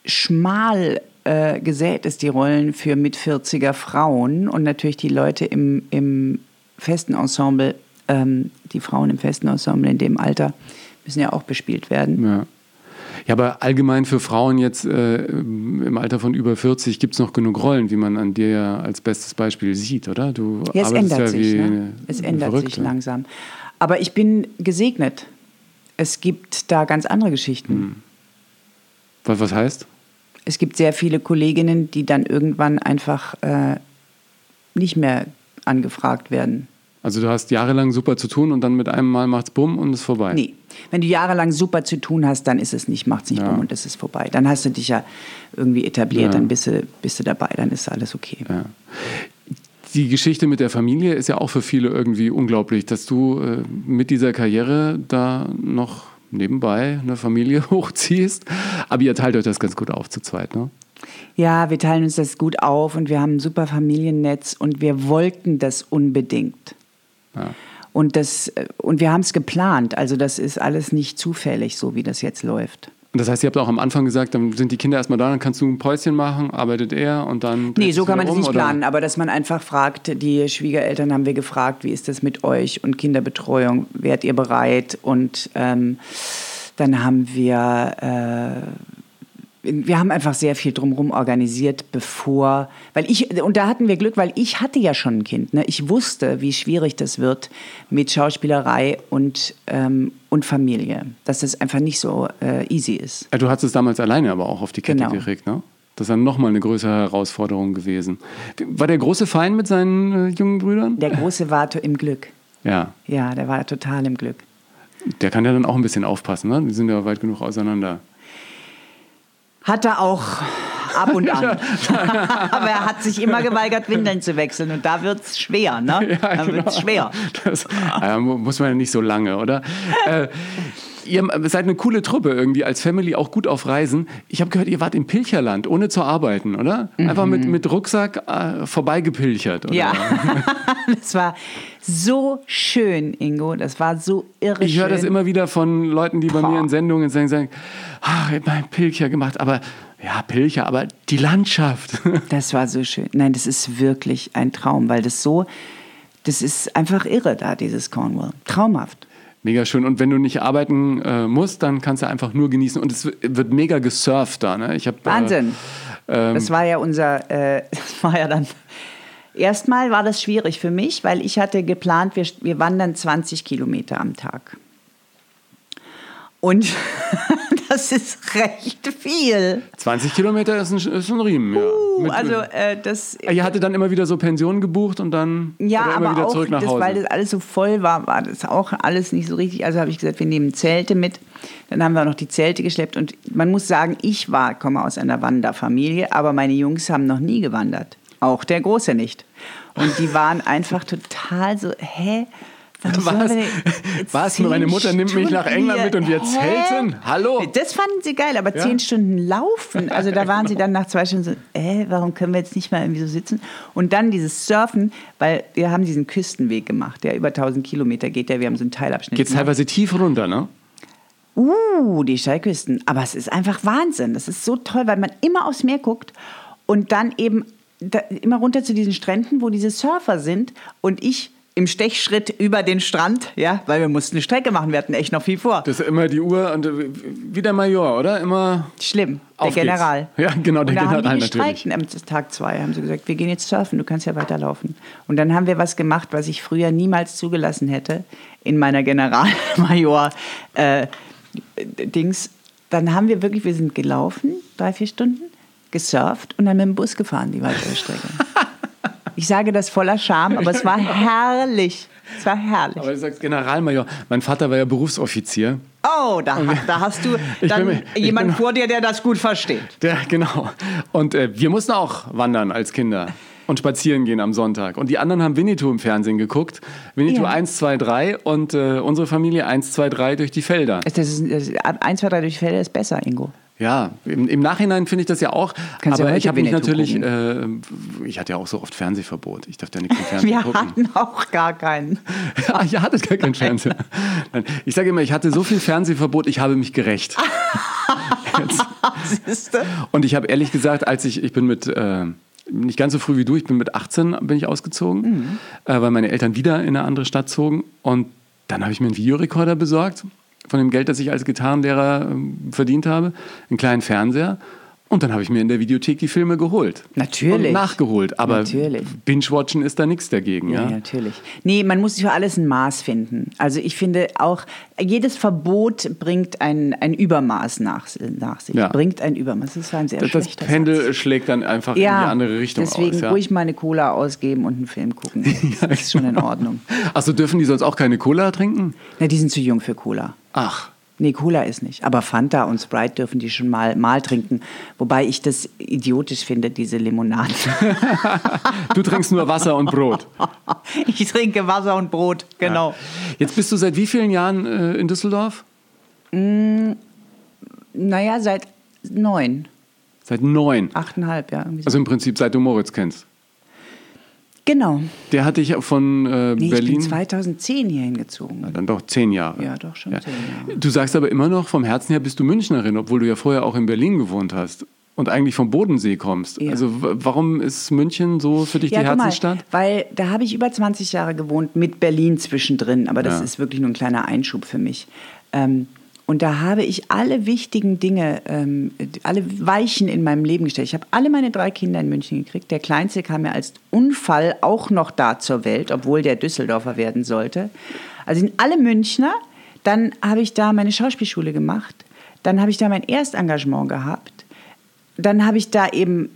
schmal äh, gesät ist, die Rollen für mit 40er Frauen und natürlich die Leute im, im festen Ensemble, ähm, die Frauen im festen Ensemble in dem Alter müssen ja auch bespielt werden. Ja. Ja, aber allgemein für Frauen jetzt äh, im Alter von über 40 gibt es noch genug Rollen, wie man an dir ja als bestes Beispiel sieht, oder? Du Ja, es ändert ja sich. Ne? Es ändert sich langsam. Aber ich bin gesegnet. Es gibt da ganz andere Geschichten. Hm. Was, was heißt? Es gibt sehr viele Kolleginnen, die dann irgendwann einfach äh, nicht mehr angefragt werden. Also du hast jahrelang super zu tun und dann mit einem Mal macht's bumm und ist vorbei. Nee. Wenn du jahrelang super zu tun hast, dann ist es nicht, macht's nicht Ja. bumm und es ist vorbei. Dann hast du dich ja irgendwie etabliert, Ja. dann bist du, bist du dabei, dann ist alles okay. Ja. Die Geschichte mit der Familie ist ja auch für viele irgendwie unglaublich, dass du äh, mit dieser Karriere da noch nebenbei eine Familie hochziehst. Aber ihr teilt euch das ganz gut auf zu zweit, ne? Ja, wir teilen uns das gut auf und wir haben ein super Familiennetz und wir wollten das unbedingt. Ja. Und, das, und wir haben es geplant. Also das ist alles nicht zufällig, so wie das jetzt läuft. Und das heißt, ihr habt auch am Anfang gesagt, dann sind die Kinder erstmal da, dann kannst du ein Päuschen machen, arbeitet er und dann. Nee, so kann man um, nicht oder? planen, aber dass man einfach fragt, die Schwiegereltern haben wir gefragt, wie ist das mit euch und Kinderbetreuung, wärt ihr bereit? Und ähm, dann haben wir, äh, wir haben einfach sehr viel drumherum organisiert, bevor, weil ich, und da hatten wir Glück, weil ich hatte ja schon ein Kind. Ne? Ich wusste, wie schwierig das wird mit Schauspielerei und, ähm, und Familie, dass das einfach nicht so äh, easy ist. Du hast es damals alleine aber auch auf die Kette Genau. gekriegt, ne? Das ist dann nochmal eine größere Herausforderung gewesen. War der große Fein mit seinen äh, jungen Brüdern? Der Große war im Glück. Ja, Ja, der war total im Glück. der kann ja dann auch ein bisschen aufpassen, ne? Die sind ja weit genug auseinander. Hat er auch ab und an. Aber er hat sich immer geweigert, Windeln zu wechseln. Und da wird es schwer, ne? da wird es schwer. Das äh, mu- muss man ja nicht so lange, oder? äh, ihr seid eine coole Truppe irgendwie, als Family auch gut auf Reisen. Ich habe gehört, ihr wart im Pilcherland, ohne zu arbeiten, oder? Einfach mit, mit Rucksack äh, vorbeigepilchert, oder? Mhm. Ja, das war so schön, Ingo. Das war so irre Ich höre das immer wieder von Leuten, die bei mir in Sendungen sagen, sagen ah, ich habe einen Pilcher gemacht, aber ja, Pilcher, aber die Landschaft. Das war so schön. Nein, das ist wirklich ein Traum, weil das so, das ist einfach irre da, dieses Cornwall. Traumhaft. Mega schön. Und wenn du nicht arbeiten äh, musst, dann kannst du einfach nur genießen. Und es wird mega gesurft da. Ne? Ich hab, Wahnsinn. Äh, ähm, Das war ja unser, äh, das war ja dann. Erstmal war das schwierig für mich, weil ich hatte geplant, wir, wir wandern 20 Kilometer am Tag. Und das ist recht viel. 20 Kilometer ist ein, ist ein Riemen, ja. Uh, Mit- also äh, das. Ihr hattet dann immer wieder so Pensionen gebucht und dann Ja, immer aber wieder auch, zurück nach das, Hause. weil das alles so voll war, war das auch alles nicht so richtig. Also habe ich gesagt, wir nehmen Zelte mit. Dann haben wir auch noch die Zelte geschleppt. Und man muss sagen, ich war, komme aus einer Wanderfamilie, aber meine Jungs haben noch nie gewandert. Auch der Große nicht. Und die waren einfach total so, hä? Was? Was? zehn Meine Mutter nimmt mich nach Stunden England mit und wir zelten? Hallo? Das fanden sie geil, aber Ja. zehn Stunden laufen. Also da waren sie dann nach zwei Stunden so, äh, warum können wir jetzt nicht mal irgendwie so sitzen? Und dann dieses Surfen, weil wir haben diesen Küstenweg gemacht, der über 1000 Kilometer geht, der wir haben so einen Teilabschnitt. Gemacht. teilweise tief runter, ne? Uh, die Steilküsten. Aber es ist einfach Wahnsinn. Das ist so toll, weil man immer aufs Meer guckt und dann eben da, immer runter zu diesen Stränden, wo diese Surfer sind und ich im Stechschritt über den Strand, ja, weil wir mussten eine Strecke machen, wir hatten echt noch viel vor. Das ist immer die Uhr und äh, wie der Major, oder? Immer. Schlimm, der Auf geht's. General. Ja, genau, der und da General haben die natürlich. am Tag zwei, haben sie gesagt, wir gehen jetzt surfen, du kannst ja weiterlaufen. Und dann haben wir was gemacht, was ich früher niemals zugelassen hätte in meiner Generalmajor äh, Dings. Dann haben wir wirklich, wir sind gelaufen, drei, vier Stunden, gesurft und dann mit dem Bus gefahren, die weitere Strecke. ich sage das voller Scham, aber es war herrlich. Es war herrlich. Aber du sagst Generalmajor. Mein Vater war ja Berufsoffizier. Oh, da, da hast du dann bin jemanden vor dir, der das gut versteht. Der, genau. Und äh, wir mussten auch wandern als Kinder. und spazieren gehen am Sonntag. Und die anderen haben Winnetou im Fernsehen geguckt. Winnetou Ja. 1, 2, 3 und äh, unsere Familie 1, 2, 3 durch die Felder. Das ist, das ist, ab 1, 2, 3 durch Felder ist besser, Ingo. Ja, im, im Nachhinein finde ich das ja auch. Kannst ja aber heute ich habe mich natürlich, äh, ich hatte ja auch so oft Fernsehverbot. Ich darf ja nichts im Fernsehen Wir gucken. hatten auch gar keinen. Ja, ihr hattet gar keinen Fernseher. Ich sage immer, ich hatte so viel Fernsehverbot, ich habe mich gerecht. Und ich habe ehrlich gesagt, als ich, ich bin mit, äh, nicht ganz so früh wie du, ich bin mit 18 bin ich ausgezogen, äh, weil meine Eltern wieder in eine andere Stadt zogen. Und dann habe ich mir einen Videorekorder besorgt, von dem Geld, das ich als Gitarrenlehrer ähm, verdient habe, einen kleinen Fernseher. Und dann habe ich mir in der Videothek die Filme geholt. Natürlich. Und nachgeholt. Aber. Binge-Watchen ist da nichts dagegen. Ja, Ja? natürlich. Nee, man muss für alles ein Maß finden. Also ich finde auch, jedes Verbot bringt ein, ein Übermaß nach, nach sich. Ja. Bringt ein Übermaß. Das ist ein sehr Das, das Pendel Satz. schlägt dann einfach in die andere Richtung deswegen aus. Ja. ruhig mal eine Cola ausgeben und einen Film gucken. Das ist schon in Ordnung. Achso, dürfen die sonst auch keine Cola trinken? Na, die sind zu jung für Cola. Ach. Nee, Cola ist nicht. Aber Fanta und Sprite dürfen die schon mal, mal trinken. Wobei ich das idiotisch finde, diese Limonaden. Du trinkst nur Wasser und Brot. ich trinke Wasser und Brot, genau. Jetzt bist du seit wie vielen Jahren äh, in Düsseldorf? Naja, seit neun, Seit neun. achteinhalb, ja. so. Also im Prinzip seit du Moritz kennst. Genau. Der hat dich von äh, Nee, ich bin Berlin. 2010 hier hingezogen. Dann doch zehn Jahre. Ja, doch schon zehn Jahre. Du sagst aber immer noch, vom Herzen her bist du Münchnerin, obwohl du ja vorher auch in Berlin gewohnt hast und eigentlich vom Bodensee kommst. Ja. Also warum ist München so für dich Ja, die guck mal, Herzensstadt? weil da habe ich über 20 Jahre gewohnt mit Berlin zwischendrin, aber das Ja. ist wirklich nur ein kleiner Einschub für mich. Ähm, und da habe ich alle wichtigen Dinge, ähm, alle Weichen in meinem Leben gestellt. Ich habe alle meine drei Kinder in München gekriegt. Der Kleinste kam ja als Unfall auch noch da zur Welt, obwohl der Düsseldorfer werden sollte. Also sind alle Münchner. Dann habe ich da meine Schauspielschule gemacht. Dann habe ich da mein Erstengagement gehabt. Dann habe ich da eben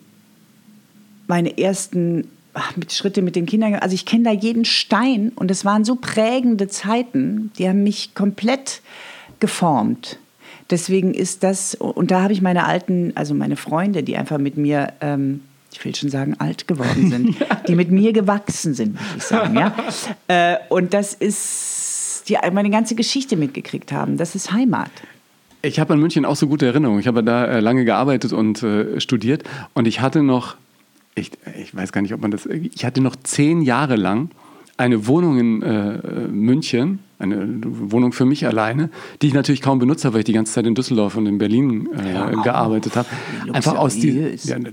meine ersten mit Schritte mit den Kindern. Also ich kenne da jeden Stein und es waren so prägende Zeiten, die haben mich komplett geformt. Deswegen ist das, und da habe ich meine alten, also meine Freunde, die einfach mit mir, ähm, ich will schon sagen, alt geworden sind, die mit mir gewachsen sind, würde ich sagen. Ja? äh, und das ist, die meine ganze Geschichte mitgekriegt haben. Das ist Heimat. Ich habe an München auch so gute Erinnerungen. Ich habe da äh, lange gearbeitet und äh, studiert und ich hatte noch, ich, ich weiß gar nicht, ob man das, ich hatte noch zehn Jahre lang eine Wohnung in äh, München, eine Wohnung für mich alleine, die ich natürlich kaum benutzt habe, weil ich die ganze Zeit in Düsseldorf und in Berlin äh, Ja, gearbeitet habe. Einfach aus die ja, ne,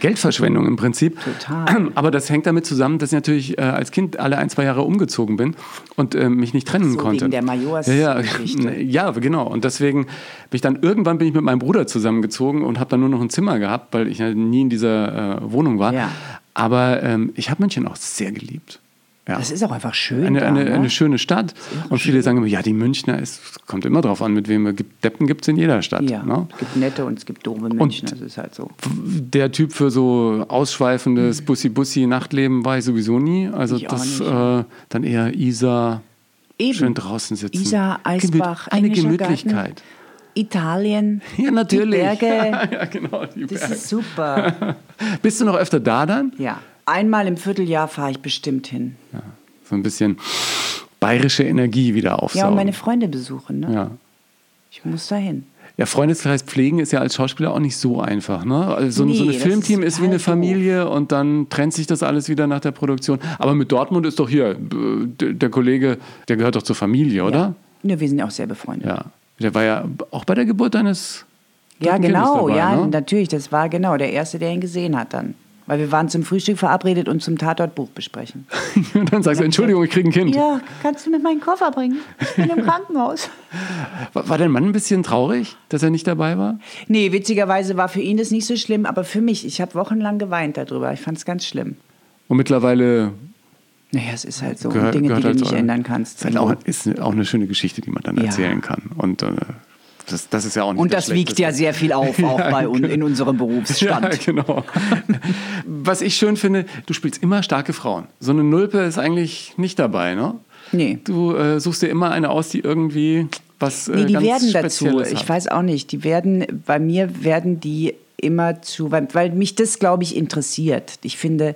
Geldverschwendung im Prinzip. Total. Aber das hängt damit zusammen, dass ich natürlich äh, als Kind alle ein, zwei Jahre umgezogen bin und äh, mich nicht trennen So, konnte. wegen der Majors- ja, ja, ja, genau. Und deswegen bin ich dann irgendwann bin ich mit meinem Bruder zusammengezogen und habe dann nur noch ein Zimmer gehabt, weil ich nie in dieser äh, Wohnung war. Ja. Aber ähm, ich habe München auch sehr geliebt. Ja. Das ist auch einfach schön. eine, da, eine, ne? eine schöne Stadt. Und viele sagen immer, ja, die Münchner, es kommt immer drauf an, mit wem gibt. Deppen gibt es in jeder Stadt. Ja, Ne? es gibt nette und es gibt doofe München, das ist halt so. Der Typ für so ausschweifendes Bussi-Bussi-Nachtleben war ich sowieso nie. Also Hm. Ich das äh, dann eher Isar, Eben. schön draußen sitzen. Isar, Eisbach, Gemüt- eine Gemütlichkeit. Garten, Italien, Ja, natürlich. die Berge. ja, genau, die Das Berge. ist super. Bist du noch öfter da dann? Ja, einmal im Vierteljahr fahre ich bestimmt hin. So ein bisschen bayerische Energie wieder aufsaugen. Ja, und meine Freunde besuchen. Ne? ja. Ich muss da hin. Ja, Freundeskreis pflegen ist ja als Schauspieler auch nicht so einfach. Ne? Also so, ein- so Nee, ein Filmteam ist ist, wie eine Familie und dann trennt sich das alles wieder nach der Produktion. Aber mit Dortmund ist doch hier, äh, der Kollege, der gehört doch zur Familie, oder? Ja, wir sind ja auch sehr befreundet. Ja. Der war ja auch bei der Geburt deines. Ja, genau, dabei, ja, ne? natürlich. Das war genau der Erste, der ihn gesehen hat dann. Weil wir waren zum Frühstück verabredet und zum Tatortbuch besprechen. Und dann sagst du, Entschuldigung, ich kriege ein Kind. Ja, kannst du mir meinen Koffer bringen? Ich bin im Krankenhaus. War, war dein Mann ein bisschen traurig, dass er nicht dabei war? Nee, witzigerweise war für ihn das nicht so schlimm, aber für mich, ich habe wochenlang geweint darüber. Ich fand es ganz schlimm. Und mittlerweile Naja, es ist halt so. gehört, Dinge, gehört die du halt nicht so- ändern kannst. Ist, halt auch, ist auch eine schöne Geschichte, die man dann Ja. erzählen kann. Und äh, das, das ist ja auch nicht Und das das wiegt ja sehr viel auf, auch bei uns in unserem Berufsstand. Ja, genau. Was ich schön finde, du spielst immer starke Frauen. So eine Nulpe ist eigentlich nicht dabei, ne? Nee. Du äh, suchst dir immer eine aus, die irgendwie was äh, Nee, die werden dazu. Spezielles Ich hat. weiß auch nicht. Die werden, bei mir werden die immer zu, weil, weil mich das, glaube ich, interessiert. Ich finde,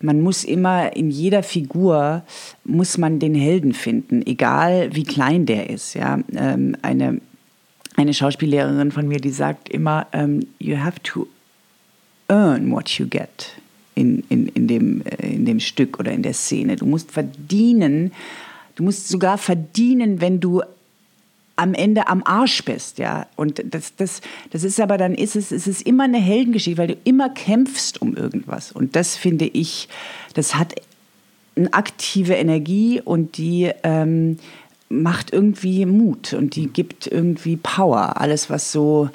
man muss immer in jeder Figur muss man den Helden finden, egal wie klein der ist. Ja, ähm, eine eine Schauspiellehrerin von mir, die sagt immer, ähm, you have to earn what you get in, in, in, dem, äh, in dem Stück oder in der Szene. Du musst verdienen, du musst sogar verdienen, wenn du am Ende am Arsch bist, ja. Und das, das, das ist aber dann ist es, es ist immer eine Heldengeschichte, weil du immer kämpfst um irgendwas. Und das finde ich, das hat eine aktive Energie und die ähm, macht irgendwie Mut und die gibt irgendwie Power. Alles, was so,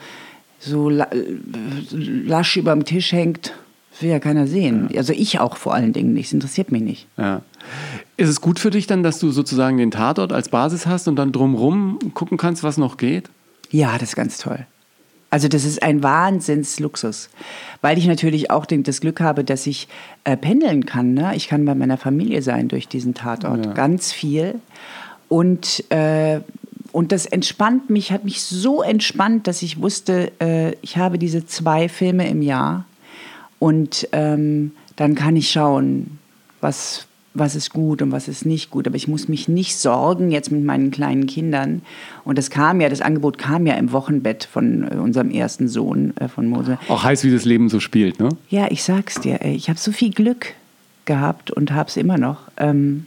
so lasch über dem Tisch hängt, will ja keiner sehen. Ja. Also ich auch vor allen Dingen nicht. Es interessiert mich nicht. Ja. Ist es gut für dich dann, dass du sozusagen den Tatort als Basis hast und dann drumrum gucken kannst, was noch geht? Ja, das ist ganz toll. Also das ist ein Wahnsinnsluxus, weil ich natürlich auch das Glück habe, dass ich äh, pendeln kann. Ne? Ich kann bei meiner Familie sein durch diesen Tatort, ja. ganz viel. Und, äh, und das entspannt mich, hat mich so entspannt, dass ich wusste, äh, ich habe diese zwei Filme im Jahr und ähm, dann kann ich schauen, was, was ist gut und was ist nicht gut. Aber ich muss mich nicht sorgen jetzt mit meinen kleinen Kindern. Und das kam ja, das Angebot kam ja im Wochenbett von äh, unserem ersten Sohn, äh, von Mose. Auch heiß, wie das Leben so spielt, ne? Ja, ich sag's dir. Ich habe so viel Glück gehabt und habe es immer noch. Ähm,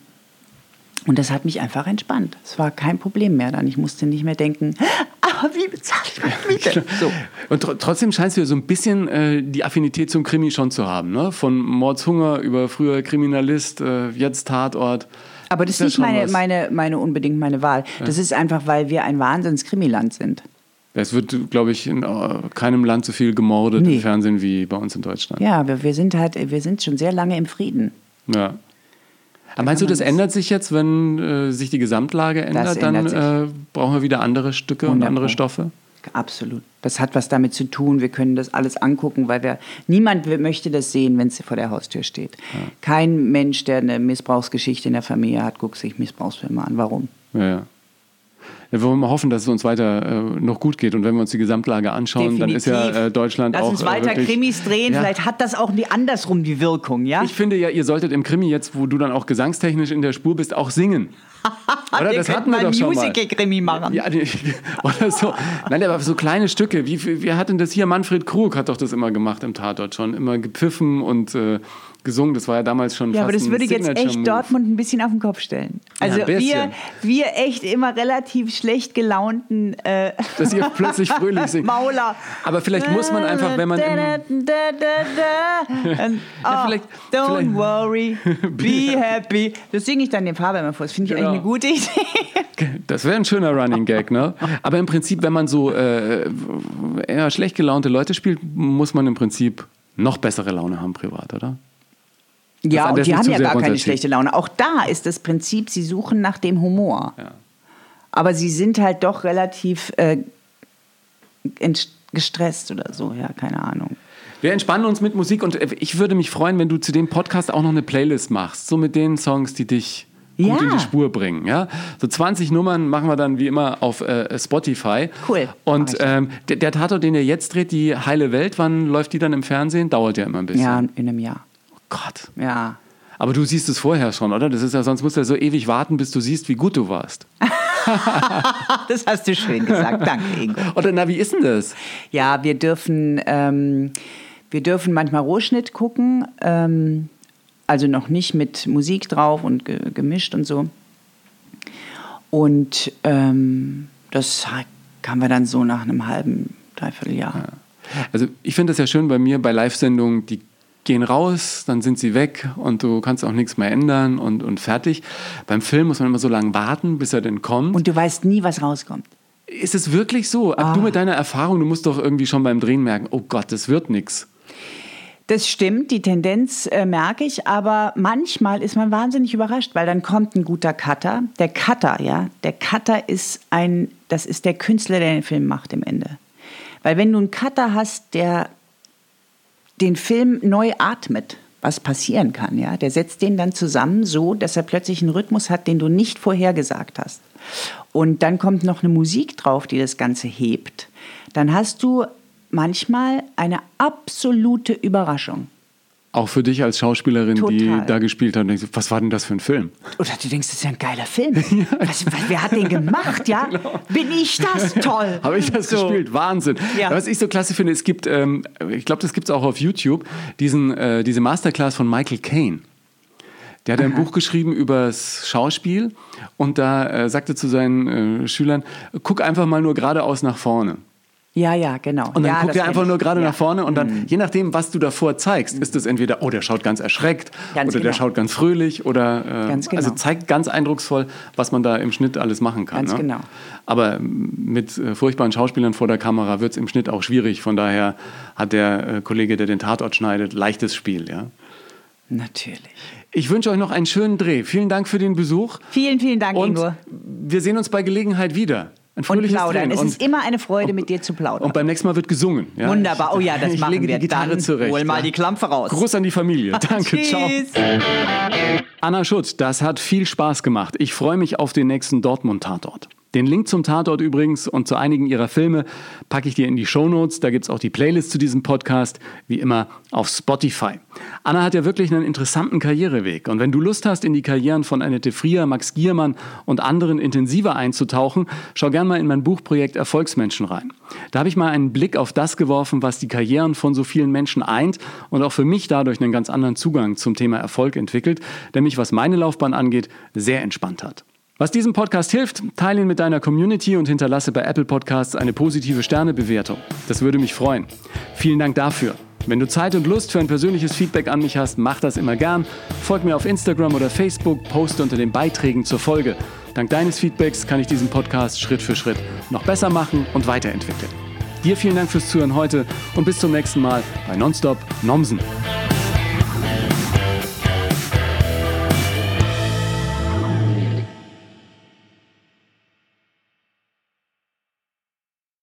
und das hat mich einfach entspannt. Es war kein Problem mehr dann. Ich musste nicht mehr denken, aber wie bezahle ich meine Miete? So. Und tr trotzdem scheinst du ja so ein bisschen äh, die Affinität zum Krimi schon zu haben. Ne? Von Mordshunger über früher Kriminalist, äh, jetzt Tatort. Aber das ist nicht meine, meine, meine unbedingt meine Wahl. Ja. Das ist einfach, weil wir ein Wahnsinns-Krimiland sind. Es wird, glaube ich, in äh, keinem Land so viel gemordet nee. im Fernsehen wie bei uns in Deutschland. Ja, wir, wir, sind halt, wir sind schon sehr lange im Frieden. Ja. Aber meinst du, das ändert sich jetzt, wenn äh, sich die Gesamtlage ändert? Dann äh, brauchen wir wieder andere Stücke und andere Stoffe? Absolut. Das hat was damit zu tun. Wir können das alles angucken, weil wir niemand möchte das sehen, wenn es vor der Haustür steht. Ja. Kein Mensch, der eine Missbrauchsgeschichte in der Familie hat, guckt sich Missbrauchsfilme an. Warum? Ja, ja. Ja, wir wollen mal hoffen, dass es uns weiter äh, noch gut geht. Und wenn wir uns die Gesamtlage anschauen, Definitiv. dann ist ja äh, Deutschland Lass auch. Lass uns äh, weiter wirklich, Krimis drehen. Ja. Vielleicht hat das auch nie andersrum die Wirkung, ja? Ich finde ja, ihr solltet im Krimi jetzt, wo du dann auch gesangstechnisch in der Spur bist, auch singen. oder das hatten wir doch schon Musical-Krimi machen. Ja, oder so. Nein, aber so kleine Stücke. Wie, wie hat denn das hier? Manfred Krug hat doch das immer gemacht im Tatort schon. Immer gepfiffen und äh, gesungen. Das war ja damals schon Ja, aber das würde jetzt echt Move. Dortmund ein bisschen auf den Kopf stellen. Also ja, wir, wir echt immer relativ schlecht gelaunten äh Dass ihr plötzlich fröhlich singt. Mauler. Aber vielleicht muss man einfach, wenn man da, da, da, Und, oh, ja, vielleicht, don't vielleicht. worry, be happy. Das singe ich dann dem Faber immer vor. Das finde ich genau. eigentlich eine gute Idee. Das wäre ein schöner Running Gag, ne? Aber im Prinzip, wenn man so äh, eher schlecht gelaunte Leute spielt, muss man im Prinzip noch bessere Laune haben privat, oder? Ja, und die haben ja gar keine schlechte Laune. Auch da ist das Prinzip, sie suchen nach dem Humor. Ja. Aber sie sind halt doch relativ äh, gestresst oder so, ja, keine Ahnung. Wir entspannen uns mit Musik und äh, ich würde mich freuen, wenn du zu dem Podcast auch noch eine Playlist machst, so mit den Songs, die dich gut ja. in die Spur bringen. Ja? So 20 Nummern machen wir dann wie immer auf äh, Spotify. Cool. Und ähm, der, der Tatort, den ihr jetzt dreht, die Heile Welt, wann läuft die dann im Fernsehen? Dauert ja immer ein bisschen. Ja, in einem Jahr. Gott. Ja. Aber du siehst es vorher schon, oder? Das ist ja, sonst musst du ja so ewig warten, bis du siehst, wie gut du warst. das hast du schön gesagt. Danke, Ingo. Oder na, wie ist denn das? Ja, wir dürfen, ähm, wir dürfen manchmal Rohschnitt gucken. Ähm, also noch nicht mit Musik drauf und ge gemischt und so. Und ähm, das kann wir dann so nach einem halben, dreiviertel Jahr. Ja. Also ich finde das ja schön bei mir bei Live-Sendungen, die gehen raus, dann sind sie weg und du kannst auch nichts mehr ändern und, und fertig. Beim Film muss man immer so lange warten, bis er denn kommt. Und du weißt nie, was rauskommt. Ist es wirklich so? Ah. Du mit deiner Erfahrung, du musst doch irgendwie schon beim Drehen merken, oh Gott, das wird nichts. Das stimmt, die Tendenz äh, merke ich, aber manchmal ist man wahnsinnig überrascht, weil dann kommt ein guter Cutter. Der Cutter, ja, der Cutter ist ein, das ist der Künstler, der den Film macht im Ende. Weil wenn du einen Cutter hast, der den Film neu atmet, was passieren kann. Ja? Der setzt den dann zusammen so, dass er plötzlich einen Rhythmus hat, den du nicht vorhergesagt hast. Und dann kommt noch eine Musik drauf, die das Ganze hebt. Dann hast du manchmal eine absolute Überraschung. Auch für dich als Schauspielerin, die Total. da gespielt hat, denkst du, was war denn das für ein Film? Oder du denkst, das ist ja ein geiler Film. was, was, wer hat den gemacht, ja? Bin ich das? Toll. Habe ich das So. gespielt? Wahnsinn. Ja. Was ich so klasse finde, es gibt, ähm, ich glaube, das gibt es auch auf YouTube, diesen, äh, diese Masterclass von Michael Caine. Der hat ein Buch geschrieben über das Schauspiel und da äh, sagte zu seinen äh, Schülern, guck einfach mal nur geradeaus nach vorne. Ja, ja, genau. Und dann ja, guckt er einfach nur gerade ja. Mhm. nach vorne und dann, je nachdem, was du davor zeigst, ist es entweder, oh, der schaut ganz erschreckt Ganz oder der genau. schaut ganz fröhlich oder äh, Ganz genau. also zeigt ganz eindrucksvoll, was man da im Schnitt alles machen kann. Ganz ne? genau. Aber mit äh, furchtbaren Schauspielern vor der Kamera wird es im Schnitt auch schwierig. Von daher hat der äh, Kollege, der den Tatort schneidet, leichtes Spiel. Ja? Natürlich. Ich wünsche euch noch einen schönen Dreh. Vielen Dank für den Besuch. Vielen, vielen Dank, Und Ingo. wir sehen uns bei Gelegenheit wieder. Ein Und plaudern. Es Und- ist immer eine Freude, mit dir zu plaudern. und beim nächsten Mal wird gesungen. Ja? Wunderbar. Oh ja, das ich machen lege wir. die Gitarre Dann zurecht. Hol mal ja. die Klampfe raus. Gruß an die Familie. Danke, ciao. Anna Schutt, das hat viel Spaß gemacht. Ich freue mich auf den nächsten Dortmund-Tatort. Den Link zum Tatort übrigens und zu einigen ihrer Filme packe ich dir in die Shownotes. Da gibt es auch die Playlist zu diesem Podcast, wie immer auf Spotify. Anna hat ja wirklich einen interessanten Karriereweg. Und wenn du Lust hast, in die Karrieren von Annette Frier, Max Giermann und anderen intensiver einzutauchen, schau gern mal in mein Buchprojekt Erfolgsmenschen rein. Da habe ich mal einen Blick auf das geworfen, was die Karrieren von so vielen Menschen eint und auch für mich dadurch einen ganz anderen Zugang zum Thema Erfolg entwickelt, der mich, was meine Laufbahn angeht, sehr entspannt hat. Was diesem Podcast hilft, teile ihn mit deiner Community und hinterlasse bei Apple Podcasts eine positive Sternebewertung. Das würde mich freuen. Vielen Dank dafür. Wenn du Zeit und Lust für ein persönliches Feedback an mich hast, mach das immer gern. Folg mir auf Instagram oder Facebook, poste unter den Beiträgen zur Folge. Dank deines Feedbacks kann ich diesen Podcast Schritt für Schritt noch besser machen und weiterentwickeln. Dir vielen Dank fürs Zuhören heute und bis zum nächsten Mal bei Nonstop Nomsen.